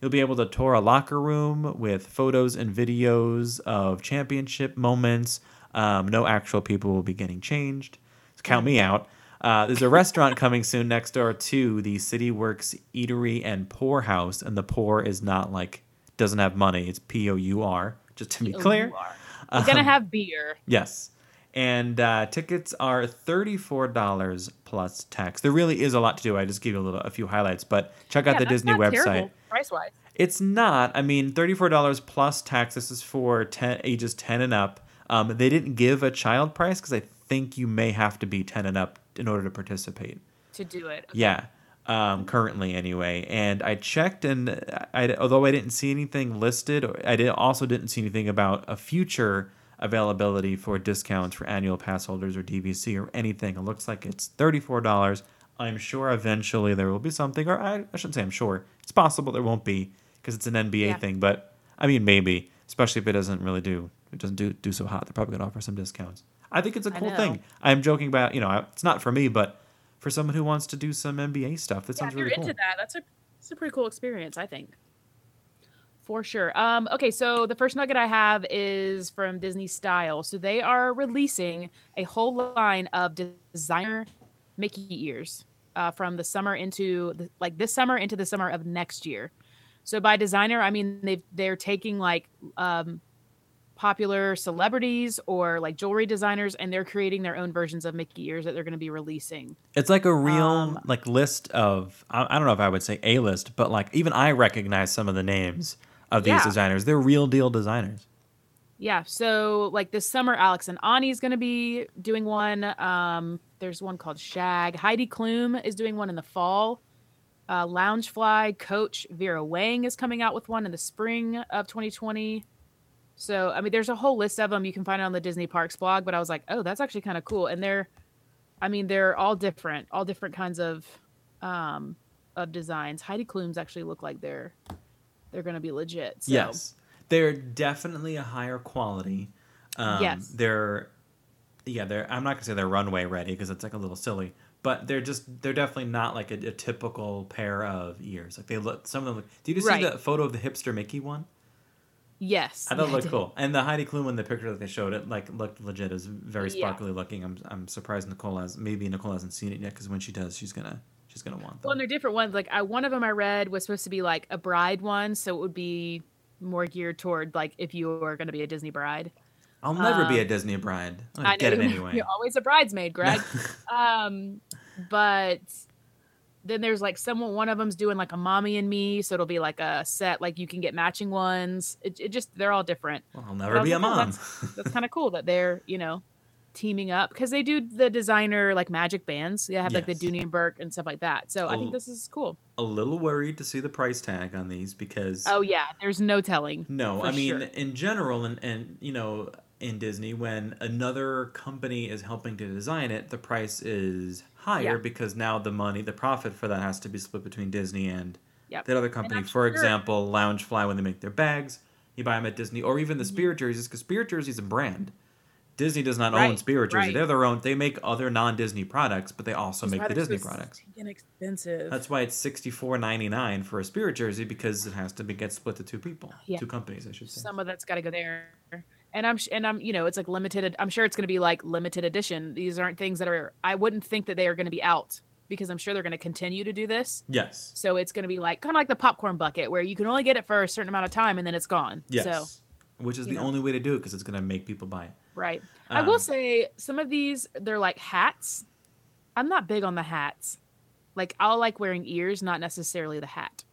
You'll be able to tour a locker room with photos and videos of championship moments. Um, no actual people will be getting changed. So count me out. Uh, there's a restaurant coming soon next door to the City Works Eatery and Pour House, and the poor is not like doesn't have money. It's P O U R. Just to be Oh, clear. are. We're gonna Um, have beer. Yes. And uh, tickets are thirty-four dollars plus tax. There really is a lot to do. I just give you a little, a few highlights, but check out Yeah, the that's Disney website. Price-wise. It's not. I mean, thirty-four dollars plus tax. This is for 10, ages ten and up. Um, they didn't give a child price because I think you may have to be ten and up in order to participate. to do it. Yeah, um, currently anyway. And I checked, and I, although I didn't see anything listed, I did also didn't see anything about a future availability for discounts for annual pass holders or DVC or anything. It looks like it's thirty-four dollars. I'm sure eventually there will be something, or I, I shouldn't say I'm sure. It's possible there won't be because it's an NBA Yeah. thing, but I mean maybe, especially if it doesn't really do it doesn't do do so hot. They're probably gonna offer some discounts. I think it's a cool thing. I'm joking about you know it's not for me, but for someone who wants to do some NBA stuff, that Yeah, sounds if you're really cool. into that, that's a it's a pretty cool experience, I think. For sure. Um, okay, so the first nugget I have is from Disney Style. So they are releasing a whole line of designer Mickey ears uh, from the summer into the, like this summer into the summer of next year. So by designer, I mean they they're taking like um, popular celebrities or like jewelry designers, and they're creating their own versions of Mickey ears that they're going to be releasing. It's like a real Um, like list of I, I don't know if I would say a list, but like even I recognize some of the names of these Yeah. designers. They're real deal designers. Yeah, so like this summer, Alex and Ani is going to be doing one. Um, there's one called Shag. Heidi Klum is doing one in the fall. Uh, Loungefly coach Vera Wang is coming out with one in the spring of 2020. So I mean, there's a whole list of them. You can find it on the Disney Parks blog. But I was like, oh, that's actually kind of cool. And they're, I mean, they're all different, all different kinds of, um, of designs. Heidi Klum's actually look like they're, they're going to be legit. So. Yes, they're definitely a higher quality. Um, Yes. they're yeah, they're. I'm not gonna say they're runway ready because it's like a little silly, but they're just they're definitely not like a, a typical pair of ears. Like they look. Some of them look. Did you see Right. the photo of the hipster Mickey one? Yes. I thought it looked cool, and the Heidi Klum in the picture that they showed it like looked legit. It was very Yeah. sparkly looking. I'm I'm surprised Nicole has maybe Nicole hasn't seen it yet because when she does, she's gonna she's gonna want them. Well, and they're different ones. Like I, one of them I read was supposed to be like a bride one, so it would be more geared toward like if you were going to be a Disney bride. I'll never be a um, Disney bride. I gonna get it anyway. You're always a bridesmaid, Greg. um, but then there's like someone. One of them's doing like a mommy and me, so it'll be like a set. Like you can get matching ones. It, it just they're all different. Well, I'll never be a mom. That's kind of cool that they're you know teaming up because they do the designer like magic bands. They have like the Yes. Dooney and Bourke and stuff like that. So I Oh. think this is cool. a little worried to see the price tag on these because Oh yeah, there's no telling. no, I mean sure. in general and and you know in Disney when another company is helping to design it, the price is higher Yeah. because now the money, the profit for that has to be split between Disney and Yep. that other company. For sure- example, Loungefly when they make their bags, you buy them at Disney or even the Mm-hmm. Spirit jerseys because Spirit Jersey is a brand. Disney does not own Spirit Jersey. right. They're their own. They make other non-Disney products, but they also make the Disney products. Inexpensive. That's why it's sixty four ninety nine for a spirit jersey because it has to be get split to two people, Yeah. two companies, I should say. some of that's got to go there. And I'm and I'm you know it's like limited. I'm sure it's going to be like limited edition. These aren't things that are. I wouldn't think that they are going to be out because I'm sure they're going to continue to do this. Yes, So it's going to be like kind of like the popcorn bucket where you can only get it for a certain amount of time and then it's gone. yes, So which is the know. only way to do it because it's going to make people buy it. Right. I will Um, say some of these they're like hats. I'm not big on the hats. Like I'll like wearing ears, not necessarily the hat.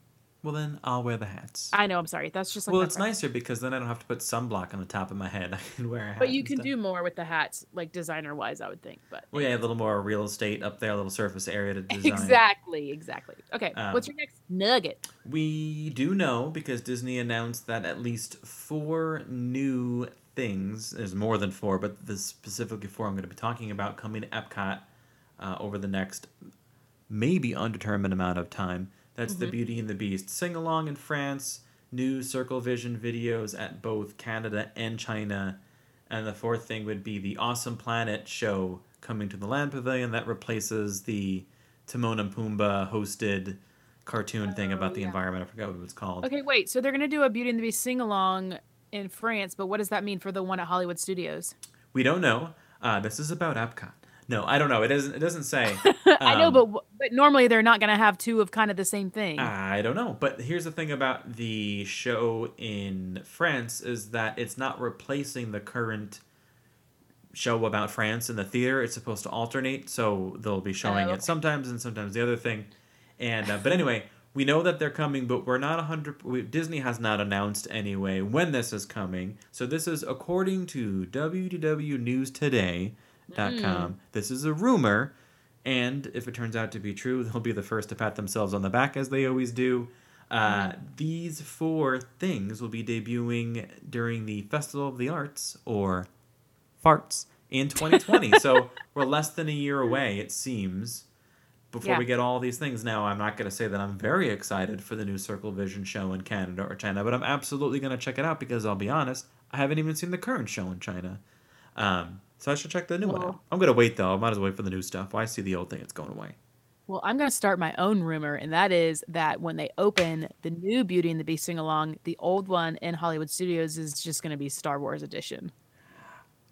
Well, then I'll wear the hats. I know. I'm sorry. That's just like well, it's nicer because then I don't have to put sunblock on the top of my head. I can wear a hat. But you can instead. do more with the hats, like designer wise, I would think. But Well, yeah, a little more real estate up there, a little surface area to design. exactly, exactly. Okay, Um, what's your next nugget? We do know because Disney announced that at least four new things, there's more than four, but the specifically four I'm going to be talking about coming to Epcot uh, over the next maybe undetermined amount of time. That's the Beauty and the Beast sing along in France, new Circle Vision videos at both Canada and China, and the fourth thing would be the Awesome Planet show coming to the Land Pavilion that replaces the Timon and Pumbaa hosted cartoon thing about the yeah. environment. I forgot what it was called. Okay, wait. So they're gonna do a Beauty and the Beast sing along in France, but what does that mean for the one at Hollywood Studios? We don't know. Uh, this is about Epcot. No, I don't know. It doesn't. It doesn't say. I know, Um, but but normally they're not gonna have two of kind of the same thing. I don't know. But here's the thing about the show in France is that it's not replacing the current show about France in the theater. It's supposed to alternate, so they'll be showing Oh, it sometimes and sometimes the other thing. And uh, but anyway, we know that they're coming, but we're not a hundred. we- Disney has not announced anyway when this is coming. So this is according to www.newstoday.com. This is a rumor. And if it turns out to be true, they'll be the first to pat themselves on the back as they always do. Uh, These four things will be debuting during the Festival of the Arts, or farts, in 2020. so we're less than a year away, it seems. Before Yeah. we get all these things. Now, I'm not going to say that I'm very excited for the new Circle Vision show in Canada or China, but I'm absolutely going to check it out because I'll be honest, I haven't even seen the current show in China. Um, so I should check the new one out. I'm going to wait though. I might as well wait for the new stuff. Why see the old thing? It's going away. Well, I'm going to start my own rumor, and that is that when they open the new Beauty and the Beast sing along, the old one in Hollywood Studios is just going to be Star Wars edition.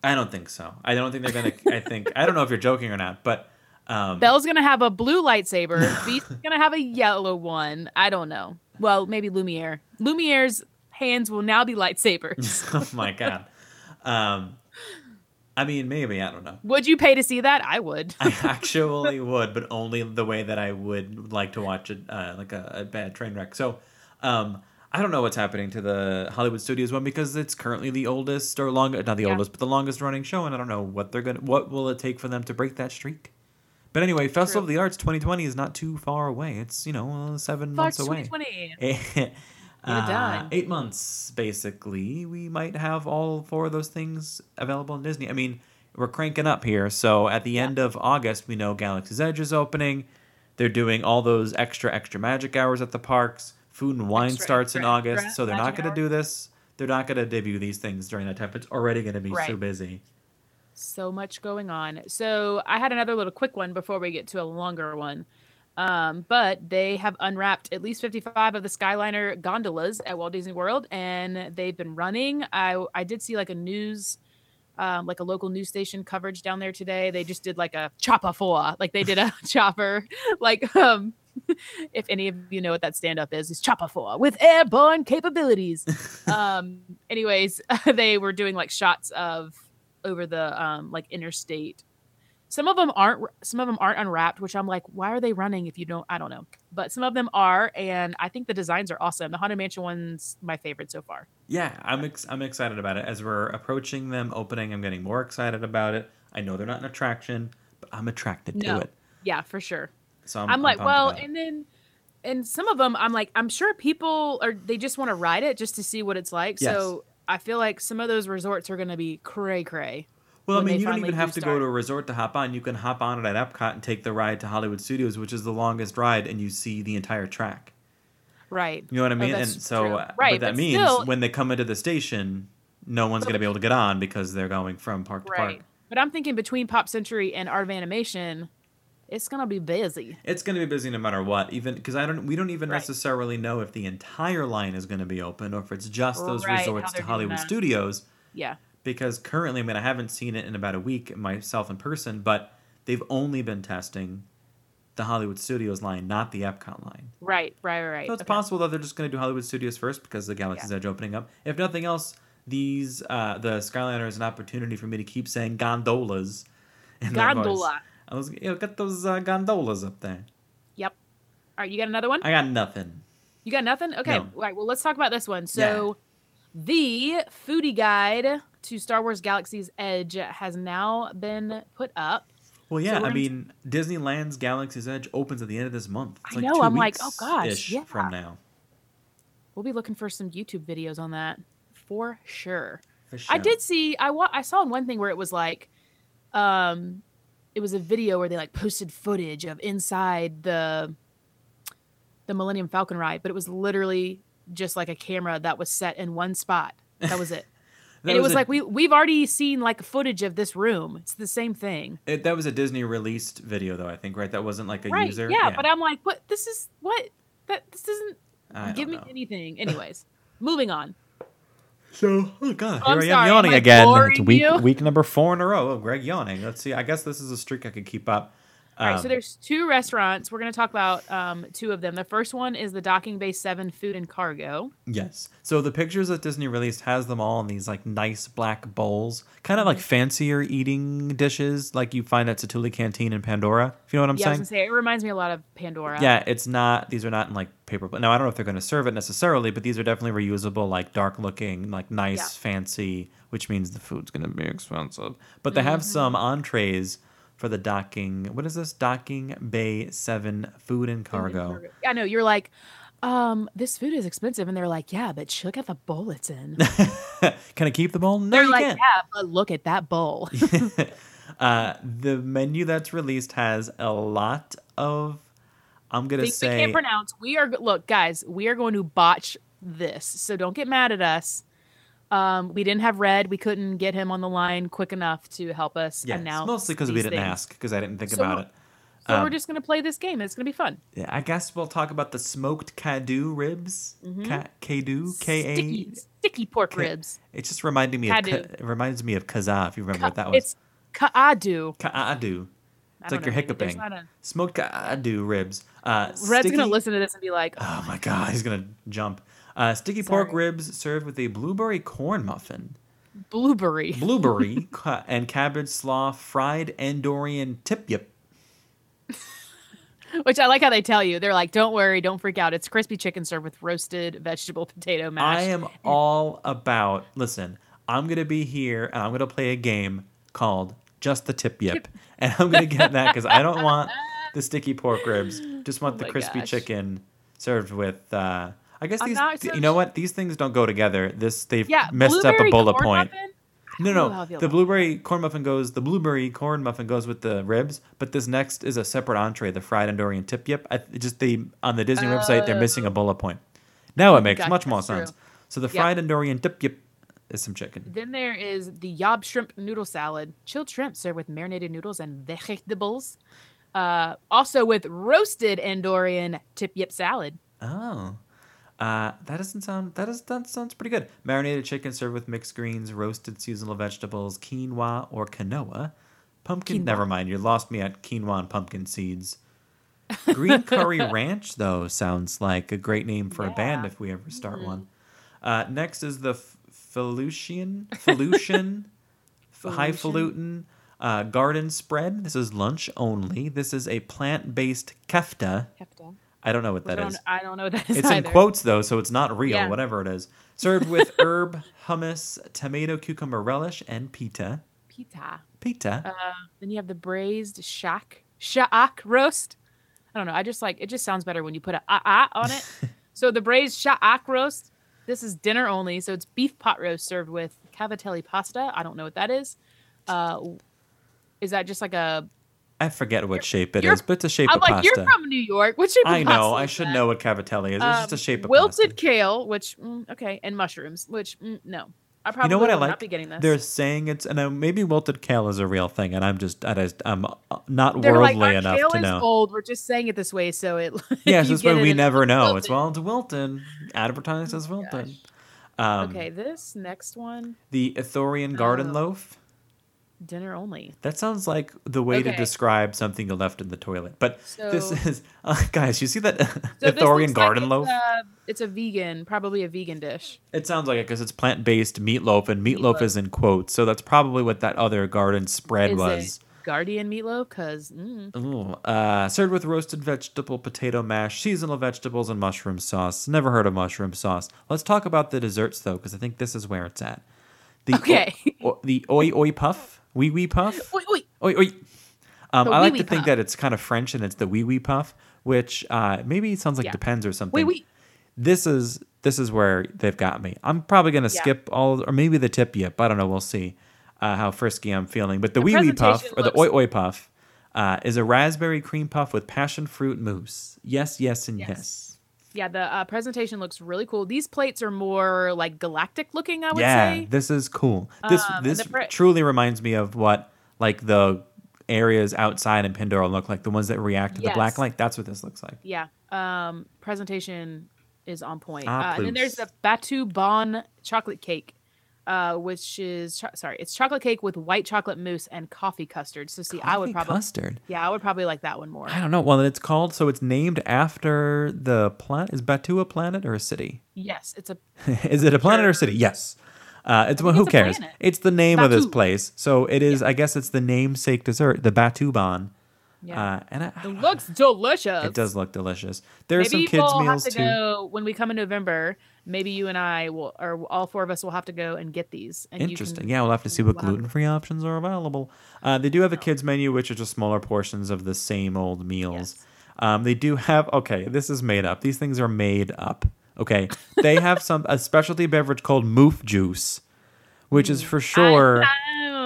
I don't think so. I don't think they're going to. I think I don't know if you're joking or not, but um, Belle's going to have a blue lightsaber. Beast's going to have a yellow one. I don't know. Well, maybe Lumiere. Lumiere's hands will now be lightsabers. oh my god. Um, I mean, maybe I don't know. would you pay to see that? I would. I actually would, but only the way that I would like to watch it, uh, like a, a bad train wreck. So, um, I don't know what's happening to the Hollywood Studios one because it's currently the oldest or long, not the Yeah. oldest, but the longest running show, and I don't know what they're gonna, what will it take for them to break that streak. But anyway, Festival True. of the Arts 2020 is not too far away. It's you know uh, seven months away. 2020. uh, dime. eight months basically. We might have all four of those things available in disney. I mean we're cranking up here. So at the end of august we know galaxy's edge is opening. They're doing all those extra extra magic hours at the parks. Food and wine Extra, starts in august extra so they're not going to do this. They're not going to debut these things during that time. It's already going to be so busy so much going on. So I had another little quick one before we get to a longer one. Um, but they have unwrapped at least 55 of the Skyliner gondolas at Walt Disney World, and they've been running. I I did see like a news, um, like a local news station coverage down there today. They just did like a chopper four, like they did a chopper, like um. If any of you know what that stand up is, it's Chopper 4 with airborne capabilities. um, anyways, they were doing like shots of over the um like interstate. Some of them aren't some of them aren't unwrapped, which I'm like, why are they running if you don't I don't know. But some of them are and I think the designs are awesome. The Haunted Mansion one's my favorite so far. Yeah, I'm ex- I'm excited about it. As we're approaching them opening, I'm getting more excited about it. I know they're not an attraction, but I'm attracted to it. Yeah, for sure. So I'm, I'm, like, pumped well, and then and some of them I'm like, I'm sure people are they just want to ride it just to see what it's like. Yes. So I feel like some of those resorts are going to be cray cray. Well, I mean, you don't even do have to go to a resort to hop on. You can hop on it at Epcot and take the ride to Hollywood Studios, which is the longest ride, and you see the entire track. Right. You know what I Oh, mean? and so, uh, Right, what that means still- when they come into the station, no one's going to be able to get on because they're going from park to Right. park. But I'm thinking between Pop Century and Art of Animation, it's going to be busy. It's going to be busy no matter what. Even because I don't, we don't even Right. necessarily know if the entire line is going to be open or if it's just those Right, resorts to Hollywood. Studios. Yeah. because currently, I mean, I haven't seen it in about a week myself in person, but they've only been testing the Hollywood Studios line, not the Epcot line. Right, right, right. So it's okay. possible that they're just going to do Hollywood Studios first because the Galaxy's Yeah. Edge opening up. If nothing else, these uh, the Skyliner is an opportunity for me to keep saying gondolas. in that voice. Gondola. I was, you know, get those uh, gondolas up there. Yep. All right, you got another one? I got nothing. You got nothing? Okay. No. All right. Well, let's talk about this one. So, the foodie guide to Star Wars Galaxy's Edge has now been put up. Well, yeah, we're I mean, Disneyland's Galaxy's Edge opens at the end of this month. It's I like know, two I'm like, oh gosh, yeah. from now. We'll be looking for some YouTube videos on that for sure. For sure. I did see I wa- I saw one thing where it was like um it was a video where they like posted footage of inside the the Millennium Falcon ride, but it was literally just like a camera that was set in one spot. That was it. That and it was a- like we we've already seen like footage of this room. It's the same thing. It, that was a Disney released video, though. I think, right? That wasn't like a right. user. Yeah, but I'm like, what this is what that this doesn't I give me know. anything. Anyways, moving on. So, oh god, I'm here I am sorry, yawning am I again. It's week you? week number four in a row. Oh, Greg yawning. Let's see. I guess this is a streak I could keep up. All right, so Um, there's two restaurants. We're going to talk about um, two of them. The first one is the Docking Bay 7 Food and Cargo. Yes. So the pictures that Disney released has them all in these like nice black bowls, kind of Mm-hmm. like fancier eating dishes, like you find at Satuli Canteen in Pandora. If you know what I'm yeah, I was saying. going to say, it reminds me a lot of Pandora. Yeah, it's not. These are not in like paper. Now I don't know if they're going to serve it necessarily, but these are definitely reusable, like dark looking, like nice, Yeah. fancy. Which means the food's going to be expensive. But they have some Mm-hmm. entrees for the docking. What is this? Docking Bay Seven Food and Food and Cargo. I know. You're like, um, this food is expensive. And they're like, yeah, but look at the bowl it's in. Can I keep the bowl? No, they're you like, can't. yeah, but look at that bowl. uh, the menu that's released has a lot of, I'm gonna Things we say, can't pronounce. We are look, guys. We are going to botch this, so don't get mad at us. Um, we didn't have Red. We couldn't get him on the line quick enough to help us yeah, announce. mostly because we didn't things. ask because I didn't think So about it. So Um, we're just gonna play this game. It's gonna be fun. Yeah, I guess we'll talk about the smoked kadu ribs. Ka- kadu, K Mm-hmm. Sticky, A. sticky pork K- ribs. It just reminded me of Kadu. ka- it reminds me of kaza. If you remember what that was. It's kaadu. Kadu. I It's like you're hiccuping. a- Smoked kadu ribs. Uh, Red's sticky- gonna listen to this and be like, Oh my god, he's gonna jump. Uh, sticky pork ribs served with a blueberry corn muffin, blueberry. blueberry ca- and cabbage slaw, fried Endorian tip yip. Which I like how they tell you. They're like, don't worry, don't freak out. It's crispy chicken served with roasted vegetable potato mash. I am all about. Listen, I'm gonna be here and I'm gonna play a game called Just the Tip Yip, and I'm gonna get that because I don't want the sticky pork ribs. Just want Oh the crispy gosh. chicken served with. uh I guess these. th- you know what? These things don't go together. This they've yeah, messed up a bullet point. muffin? No, don't know how no. The blueberry corn muffin goes. The blueberry corn muffin goes with the ribs, but this next is a separate entree, the fried Endorian tip yip. I, just they on the Disney website they're missing a bullet point. Now it makes Gotcha, much more that's true. sense. So the Yep. fried Endorian tip yip is some chicken. Then there is the Yob shrimp noodle salad, chilled shrimp served with marinated noodles and vegetables. Uh, also with roasted Endorian tip yip salad. Oh. Uh, that doesn't sound that is that sounds pretty good. Marinated chicken served with mixed greens, roasted seasonal vegetables, quinoa or quinoa, pumpkin. Quinoa. Never mind, you lost me at quinoa and pumpkin seeds. Green curry ranch though sounds like a great name for a band if we ever start one. Uh, next is the F- Felucian Felucian f- highfalutin uh, garden spread. This is lunch only. This is a plant-based kefta. I don't know what that don't, is. I don't know what that is It's in quotes though, so it's not real. Yeah. Whatever it is, served with herb, hummus, tomato, cucumber relish, and pita. Pita. Pita. Uh, then you have the braised shack shaak roast. I don't know. I just like it. Just sounds better when you put a ah ah on it. so the braised shaak roast. This is dinner only, so it's beef pot roast served with cavatelli pasta. I don't know what that is. Uh, is that just like a? I forget what shape it you're- is, but it's a shape I'm of like pasta. you're from New York. What shape? I know. I should that? know what cavatelli is. It's just a Um, shape of wilted pasta. kale, which mm, okay, and mushrooms, which mm, no. I You probably know what I like? not be getting this. They're saying it's, and uh, maybe wilted kale is a real thing, and I'm just, I just I'm uh, not They're like, worldly our enough kale to is know. old. We're just saying it this way, so it. You that's get why we never know. wilted. It's well, it's Wilton. Advertised as Wilton. Um, Okay, this next one, The Ithorian garden Oh. loaf. Dinner only. That sounds like the way to describe something you left in the toilet. But this is, uh, guys, you see that So this Ithorian garden like loaf? It's a, it's a vegan, probably a vegan dish. It sounds like it because it's plant based meatloaf, and meatloaf, Meatloaf. is in quotes. So that's probably what that other garden spread Is was. it Guardian meatloaf? Cause mm, Ooh, uh, served with roasted vegetable, potato mash, seasonal vegetables, and mushroom sauce. Never heard of mushroom sauce. Let's talk about the desserts though, because I think this is where it's at. The Okay. o- o- the oi oi puff, wee wee puff. wait, wait. Oi, oi. Um, I like to wee think that it's kind of French and it's the wee wee puff, which uh, maybe it sounds like Yeah. depends or something. Wait, wait. This is this is where they've got me. I'm probably gonna Yeah. skip all, or maybe the tip yip. I don't know. We'll see uh, how frisky I'm feeling. But the, The wee wee puff presentation or the oi oi puff uh, is a raspberry cream puff with passion fruit mousse. Yes, yes, and yes. Yes. Yeah, the uh, presentation looks really cool. These plates are more like galactic looking. I would Yeah, say. this is cool. This Um, this pre- truly reminds me of what like the areas outside in Pandora look like. The ones that react to the black light. That's what this looks like. Yeah. Um, presentation is on point. Ah, uh, and then there's the Batu Bon chocolate cake, uh, which is cho- sorry, it's chocolate cake with white chocolate mousse and coffee custard. So see, I would probably custard. yeah, I would probably like that one more. I don't know. Well, it's called so it's named after the planet. Is Batuu a planet or a city? Yes, it's a is it a planet or a city? Yes. Uh, it's well, who it's cares? planet. It's the name of this place. So it is. I guess it's the namesake dessert, the Batuu-bon. yeah. Uh, and I, it looks delicious. it does look delicious. There's some kids we'll meals have to too. go when we come in November. Maybe you and I will, or all four of us will have to go and get these. And you Interesting. can- yeah, we'll have to see what gluten free options are available. Uh, they do have a kids menu, which are just smaller portions of the same old meals. Yes. Um, they do have okay. This is made up. These things are made up. Okay, they have some a specialty beverage called Moof Juice, which is for sure. I-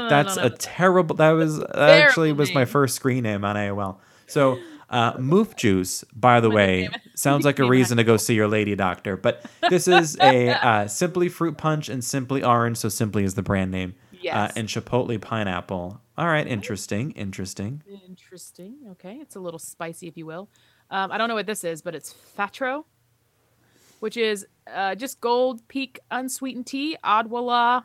I That's a terrible. That was that actually was my first screen name on AOL. So Uh, moof juice, by the way, sounds like a reason to go see your lady doctor. But this is a uh, simply fruit punch and simply orange, so simply is the brand name. Uh, Yes. and chipotle pineapple. All right, interesting, interesting. Interesting. Okay, it's a little spicy, if you will. Um, I don't know what this is, but it's Phattro, which is uh, just Gold Peak unsweetened tea, Odwalla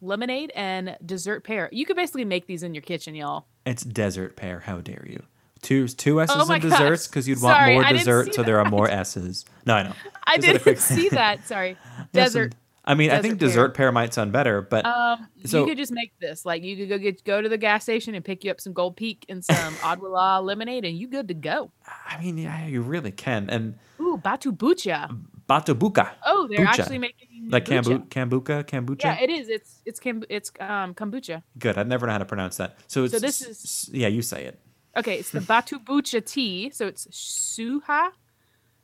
lemonade, and dessert pear. You could basically make these in your kitchen, y'all. It's desert pear. How dare you? Two two S's Oh in desserts because you'd want Sorry, more dessert, so there are more S's. No, I know. I Just didn't see that. Sorry, desert. I mean, I think desert pear. dessert pear might sound better, but Um, So- you could just make this. Like you could go get go to the gas station and pick you up some Gold Peak and some Odwalla lemonade, and you good to go. I mean, yeah, you really can. And Ooh, Batuu Bucha. batubuka, Oh, they're Bucha. actually making like bucha. kambu, kambuka, kombucha. Yeah, it is. It's it's it's um kombucha. Good. I never know how to pronounce that. So it's this is- yeah, you say it. Okay, it's the Batuu Bucha tea. So it's Suha,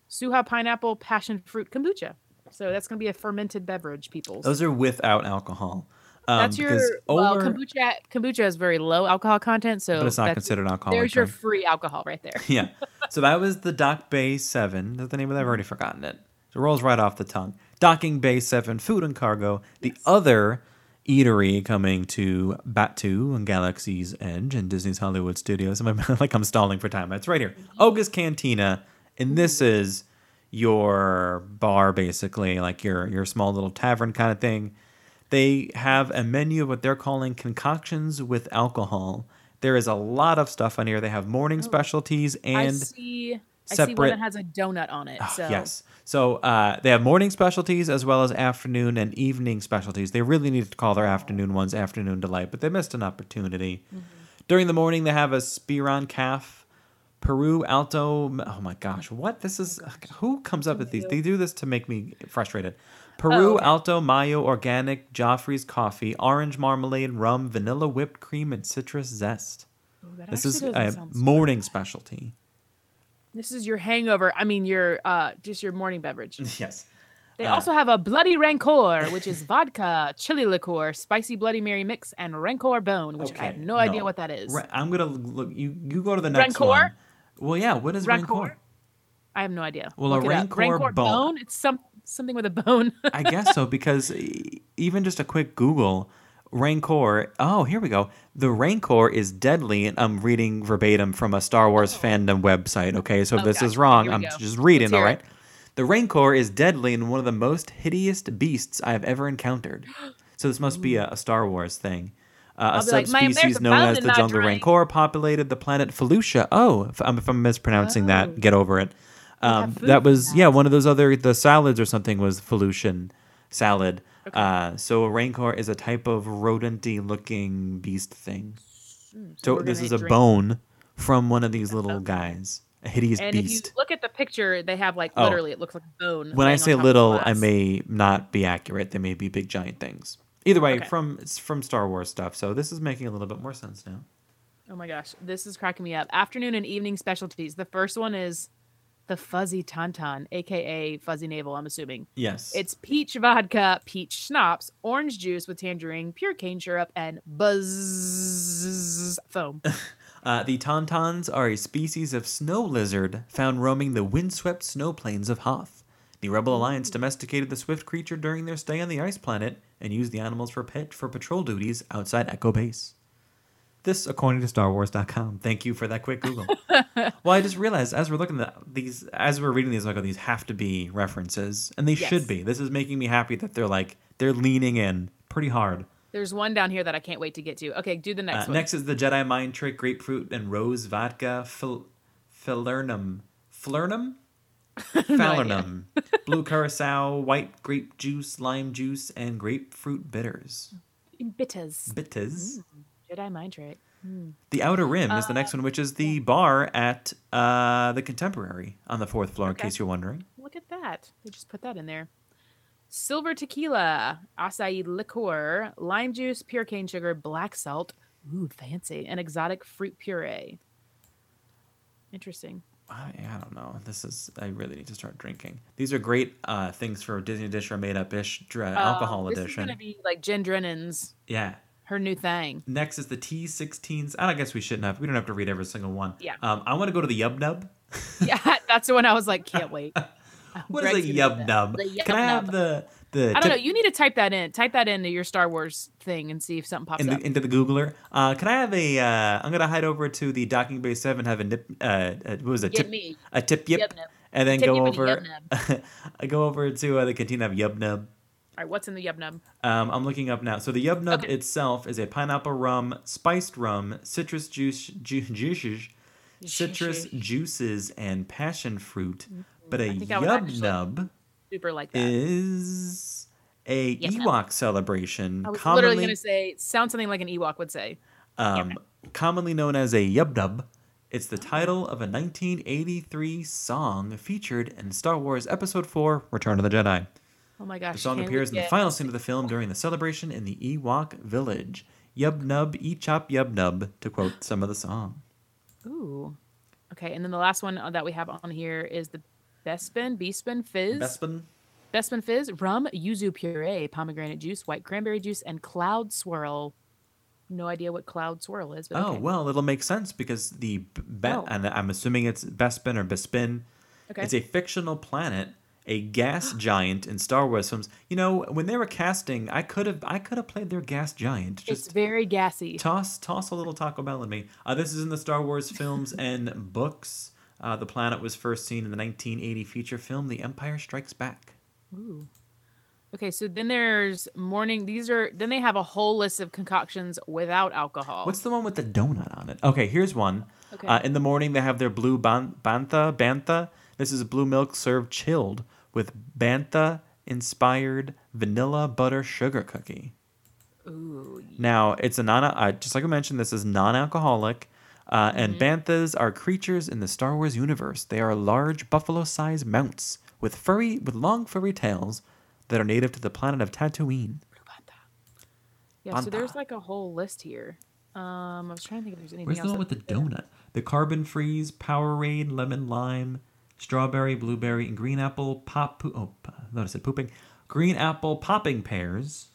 Suha pineapple passion fruit kombucha. So that's gonna be a fermented beverage, people. Those are without alcohol. Um, that's your well, over- kombucha. Kombucha has very low alcohol content, so but it's not considered alcoholic. There's your free alcohol right there. yeah. So that was the Dock Bay 7. That's the name of that. I've already forgotten it. It rolls right off the tongue. Docking Bay 7, Food and Cargo. The other eatery coming to Batuu and Galaxy's Edge and Disney's Hollywood Studios. I'm like I'm stalling for time. It's right here. Mm-hmm. Oga's Cantina. And mm-hmm. this is your bar, basically, like your, your small little tavern kind of thing. They have a menu of what they're calling concoctions with alcohol. There is a lot of stuff on here. They have morning oh. specialties Oh. I and see. I see separate- one that has a donut on it. Oh, So yes. So uh, they have morning specialties as well as afternoon and evening specialties. They really need to call their afternoon ones afternoon delight, but they missed an opportunity. Mm-hmm. During the morning, they have a Spiran Caf, Peru Alto. Oh my gosh, what this is? Who comes up with these? They do this to make me frustrated. Peru Oh, okay. Alto Mayo Organic Joffrey's coffee, orange marmalade, rum, vanilla whipped cream, and citrus zest. Ooh, This is a morning specialty. This is your hangover. I mean, your uh, just your morning beverage. Yes. They Uh, also have a Bloody Rancor, which is vodka, chili liqueur, spicy Bloody Mary mix, and Rancor Bone, which I have Okay, no, idea what that is. Ra- I'm gonna look. You you go to the next one. Rancor? one. Well, yeah. What is Rancor? rancor? I have no idea. Well, a Look it up. Rancor bone. It's some something with a bone. I guess so because even just a quick Google, rancor. Oh, here we go. The rancor is deadly, and I'm reading verbatim from a Star Wars fandom website. Okay, so if Oh, this is wrong, I'm go. just reading. All right. it. The rancor is deadly and one of the most hideous beasts I have ever encountered. So this must be a, a Star Wars thing. Uh, a be like, subspecies known as the jungle drink." rancor populated the planet Felucia. Oh, if I'm, if I'm mispronouncing Oh. that, get over it. Um, that was yeah, one of those other the salads or something was Felucian salad. Uh, so a rancor is a type of rodenty looking beast thing. So, we're this is a drink- bone from one of these little guys, a hideous and if you beast. look at the picture, they have like Oh. literally it looks like a bone. When I say little, I may not be accurate. They may be big giant things. Either way, Okay. from it's from Star Wars stuff. So this is making a little bit more sense now. Oh my gosh, this is cracking me up. Afternoon and evening specialties. The first one is the fuzzy tauntaun, aka fuzzy navel. I'm assuming Yes, it's peach vodka, peach schnapps, orange juice with tangerine, pure cane syrup, and buzz foam. Uh, the tauntauns are a species of snow lizard found roaming the windswept snow plains of Hoth. The Rebel Alliance domesticated the swift creature during their stay on the ice planet and used the animals for pet for patrol duties outside Echo Base. This, according to StarWars.com. Thank you for that quick Google. well, I just realized as we're looking at these, as we're reading these, like, oh, these have to be references, and they Yes. should be. This is making me happy that they're like they're leaning in pretty hard. There's one down here that I can't wait to get to. Okay, do the next Uh, one. next is the Jedi Mind Trick, Grapefruit and Rose Vodka, Phil- Philernum. Flernum? Falernum. Blue Curacao, White Grape Juice, Lime Juice, and Grapefruit Bitters. Bitters. Bitters. Jedi mind trick. The Outer Rim is the next one, which is the bar at uh, the Contemporary on the fourth floor, Okay. in case you're wondering. Look at that. They just put that in there. Silver tequila, acai liqueur, lime juice, pure cane sugar, black salt, ooh, fancy, and exotic fruit puree. Interesting. I, I don't know. This is. I really need to start drinking. These are great uh, things for Disney Dish or made up ish dra- Oh, alcohol this edition. is gonna be like Jen Drennan's yeah. Her new thing. Next is the T16s. I guess we shouldn't have. We don't have to read every single one. Yeah. Um, I want to go to the Yub Nub. Yeah, that's the one I was like, can't wait. What is a Yub. Nub? Can I have the the I don't know. You need to type that in. Type that into your Star Wars thing and see if something pops in up. into the Googler? Uh, can I have a? Uh, I'm gonna hide over to the docking bay seven. Have a nip. Uh, uh, what was it? Tip, me. a tip yip, Yub Nub. and then Tip go yip and a over. I go over to uh, the cantina of Yub Nub. All right, what's in the Yub Nub? Um, I'm looking up now. So the Yub Nub Okay. itself is a pineapple rum, spiced rum, citrus juice, ju- juices, citrus juices, and passion fruit. But a Mm-hmm. I would Yub Nub Super like that. is a Nub. Ewok celebration, I was commonly literally going to say, sounds something like an Ewok would say. um, commonly known as a Yub Nub. It's the title of a 1983 song featured in Star Wars Episode 4: Return of the Jedi. Oh my gosh. The song appears in the final scene of the film during the celebration in the Ewok village. Yub nub, e chop yub nub, to quote some of the song. Ooh. Okay, and then the last one uh, that we have on here is the Bespin, Bespin Fizz. Bespin? Bespin Fizz, rum, yuzu puree, pomegranate juice, white cranberry juice, and cloud swirl. No idea what cloud swirl is, but Oh, okay. well, it'll make sense because the be- Oh. and I'm assuming it's Bespin or Bespin. Okay. It's a fictional planet, a gas giant in Star Wars films. You know, when they were casting, I could have I could have played their gas giant. it's very gassy. toss toss a little Taco Bell in me. Uh, this is in the Star Wars films and books. Uh, the planet was first seen in the 1980 feature film The Empire Strikes Back. Ooh. Okay, so then there's morning. These are then they have a whole list of concoctions without alcohol. What's the one with the donut on it? Okay, here's one. Okay. Uh, in the morning, they have their blue ban- bantha. Bantha. This is blue milk served chilled with bantha inspired vanilla butter sugar cookie. Ooh. Now, it's a non. Uh, just like I mentioned, this is non-alcoholic. Uh, and Mm-hmm. banthas are creatures in the Star Wars universe. They are large buffalo-sized mounts with furry, with long furry tails that are native to the planet of Tatooine. Yeah, so there's like a whole list here. Um, I was trying to think if there's anything Where's the one with the donut? The carbon freeze, Powerade, lemon lime, strawberry, blueberry, and green apple pop. Po- oh, notice it pooping. Green apple popping pears.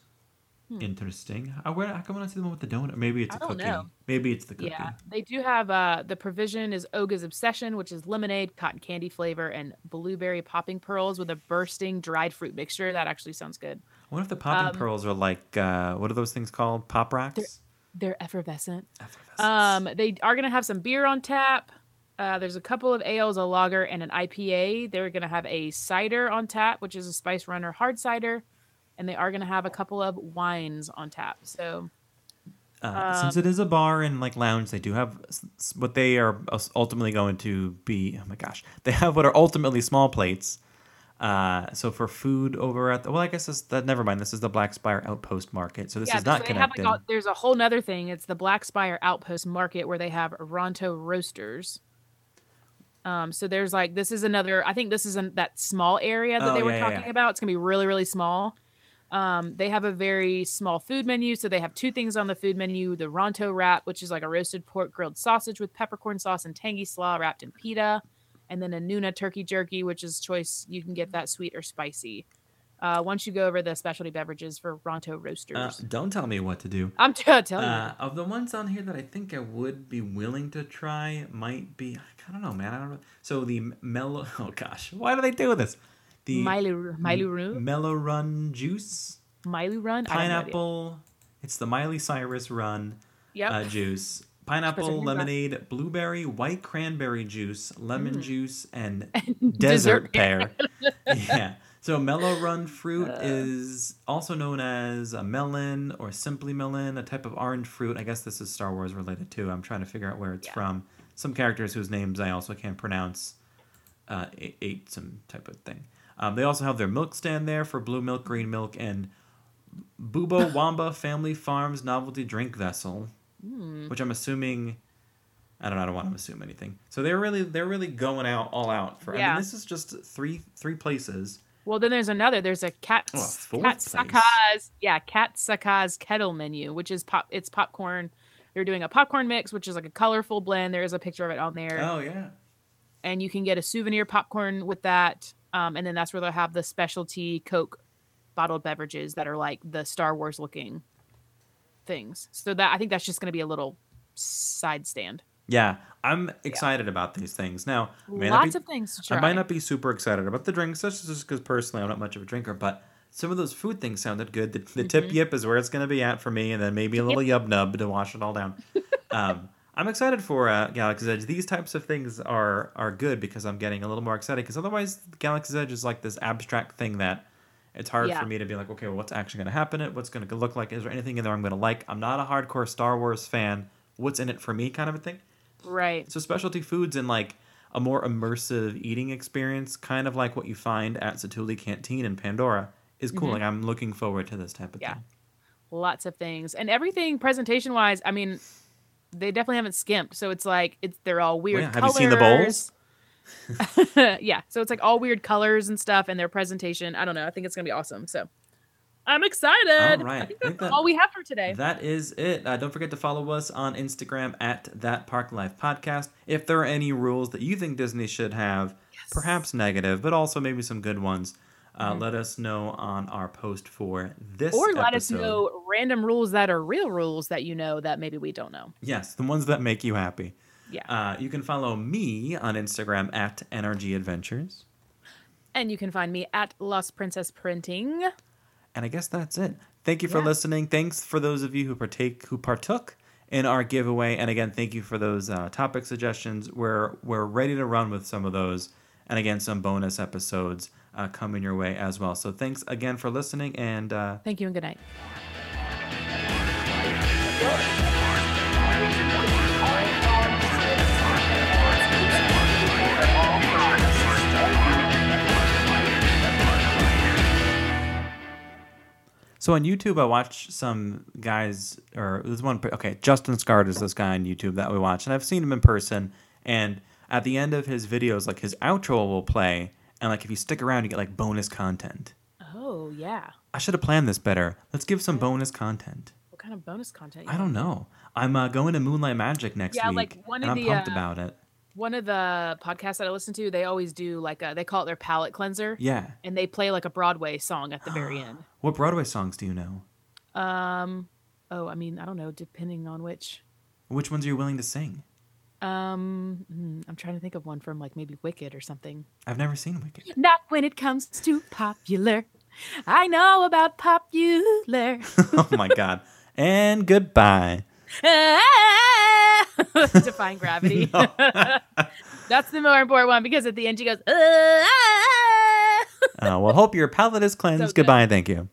Interesting. Uh, where? How come I don't see the one with the donut? Maybe it's a Hmm. I cookie. know. Maybe it's the cookie. Yeah, they do have uh the provision is Oga's Obsession, which is lemonade, cotton candy flavor, and blueberry popping pearls with a bursting dried fruit mixture. That actually sounds good. I wonder if the popping Um, pearls are like uh, what are those things called? Pop rocks. They're effervescent. Effervescence. Um, they are gonna have some beer on tap. Uh, there's a couple of ales, a lager, and an IPA. They're gonna have a cider on tap, which is a Spice Runner hard cider, and they are gonna have a couple of wines on tap. So Uh, since it is a bar and like lounge, they do have what they are ultimately going to be. Oh my gosh, they have what are ultimately small plates. Uh, so for food over at the well, I guess this, that never mind. This is the Black Spire Outpost Market, so this yeah, is not they have connected. like all, there's a whole nother thing. It's the Black Spire Outpost Market where they have Ronto roasters. Um, so there's like this is another. I think this is in that small area that Oh, they were yeah, talking yeah. about. It's gonna be really really small. Um, they have a very small food menu, so they have two things on the food menu: the Ronto wrap, which is like a roasted pork grilled sausage with peppercorn sauce and tangy slaw wrapped in pita, and then a Nuna turkey jerky, which is choice. You can get that sweet or spicy. Uh, once you go over the specialty beverages for Ronto roasters, uh, don't tell me what to do. I'm t- telling you. Uh, of the ones on here that I think I would be willing to try, might be I don't know, man. I don't know. So the mellow. Oh gosh, why do they do this? The Miley, Miley Run, mellow run juice. Miley Run, pineapple. It's the Miley Cyrus run Yep. uh, juice. Pineapple, lemonade, blueberry, white cranberry juice, lemon juice, and Dessert desert pear. yeah. So mellow run fruit is also known as a melon or simply melon, a type of orange fruit. I guess this is Star Wars related too. I'm trying to figure out where it's Yeah. from. Some characters whose names I also can't pronounce uh, ate some type of thing. Um, they also have their milk stand there for blue milk, green milk, and Bubo Wamba Family Farms novelty drink vessel, Hmm. which I'm assuming. I don't know. I don't want to assume anything. So they're really they're really going out all out for. I Yeah. mean, this is just three three places. Well, then there's another. There's a cat Oh, cat place. Saka's yeah Kat Saka's kettle menu, which is pop. It's popcorn. They're doing a popcorn mix, which is like a colorful blend. There is a picture of it on there, Oh yeah. and you can get a souvenir popcorn with that. Um, and then that's where they'll have the specialty Coke bottled beverages that are like the Star Wars looking. things. So that I think that's just going to be a little side stand. Yeah, I'm excited about these things. Now, I may not Lots be- of things to try. I might not be super excited about the drinks, that's just because personally I'm not much of a drinker, but some of those food things sounded good. The, the tip Mm-hmm. yip is where it's going to be at for me, and then maybe a little yub nub to wash it all down. um, I'm excited for uh, Galaxy's Edge. These types of things are are good because I'm getting a little more excited. Because otherwise, Galaxy's Edge is like this abstract thing that it's hard Yeah. for me to be like, okay, well, what's actually going to happen? It what's going to look like? Is there anything in there I'm going to like? I'm not a hardcore Star Wars fan. What's in it for me? Kind of a thing. Right. So specialty foods and like a more immersive eating experience, kind of like what you find at Satu'li Canteen in Pandora, is cool. Like I'm looking forward to this type of Mm-hmm. Yeah. thing. Lots of things and everything presentation wise. I mean, they definitely haven't skimped. So it's like it's they're all weird. yeah. Have you seen the bowls? bowls? yeah. So it's like all weird colors and stuff, and their presentation. I don't know. I think it's gonna be awesome. So I'm excited. All right. I think I think that's that- all we have for today. That is it. Uh, don't forget to follow us on Instagram at that Park Life Podcast. If there are any rules that you think Disney should have, perhaps negative, but also maybe some good ones, uh, let us know on our post for this. Mm-hmm. or let us know random rules that are real rules that you know that maybe we don't know. Yes, the ones that make you happy. Yeah. Uh, you can follow me on Instagram at NRG Adventures. and you can find me at Lost Princess Printing. And I guess that's it. Thank you for Yeah. listening. Thanks for those of you who partake who partook in our giveaway. And again, thank you for those uh, topic suggestions. We're we're ready to run with some of those. And again, some bonus episodes uh, coming your way as well. So thanks again for listening. And uh, Thank you and good night. So on YouTube, I watched some guys, or there's one. Okay, Justin Scarred is this guy on YouTube that we watch, and I've seen him in person. And at the end of his videos, like his outro will play, and like if you stick around, you get like bonus content. Oh yeah. I should have planned this better. Let's give some bonus content. What kind of bonus content? you I don't know. I'm uh, going to Moonlight Magic next week. Yeah, week, like, one and of I'm the, pumped uh, about it. One of the podcasts that I listen to, they always do like a, they call it their palate cleanser, Yeah. and they play like a Broadway song at the very end. What Broadway songs do you know? Um, oh, I mean, I don't know, depending on which. Which ones are you willing to sing? Um, hmm, I'm trying to think of one from like maybe Wicked or something. I've never seen Wicked. Not when it comes to popular. I know about popular. oh my god. And goodbye. Defying gravity. That's the more important one because at the end she goes. "Ah." Uh, well, hope your palate is cleansed. So good. goodbye. Thank you.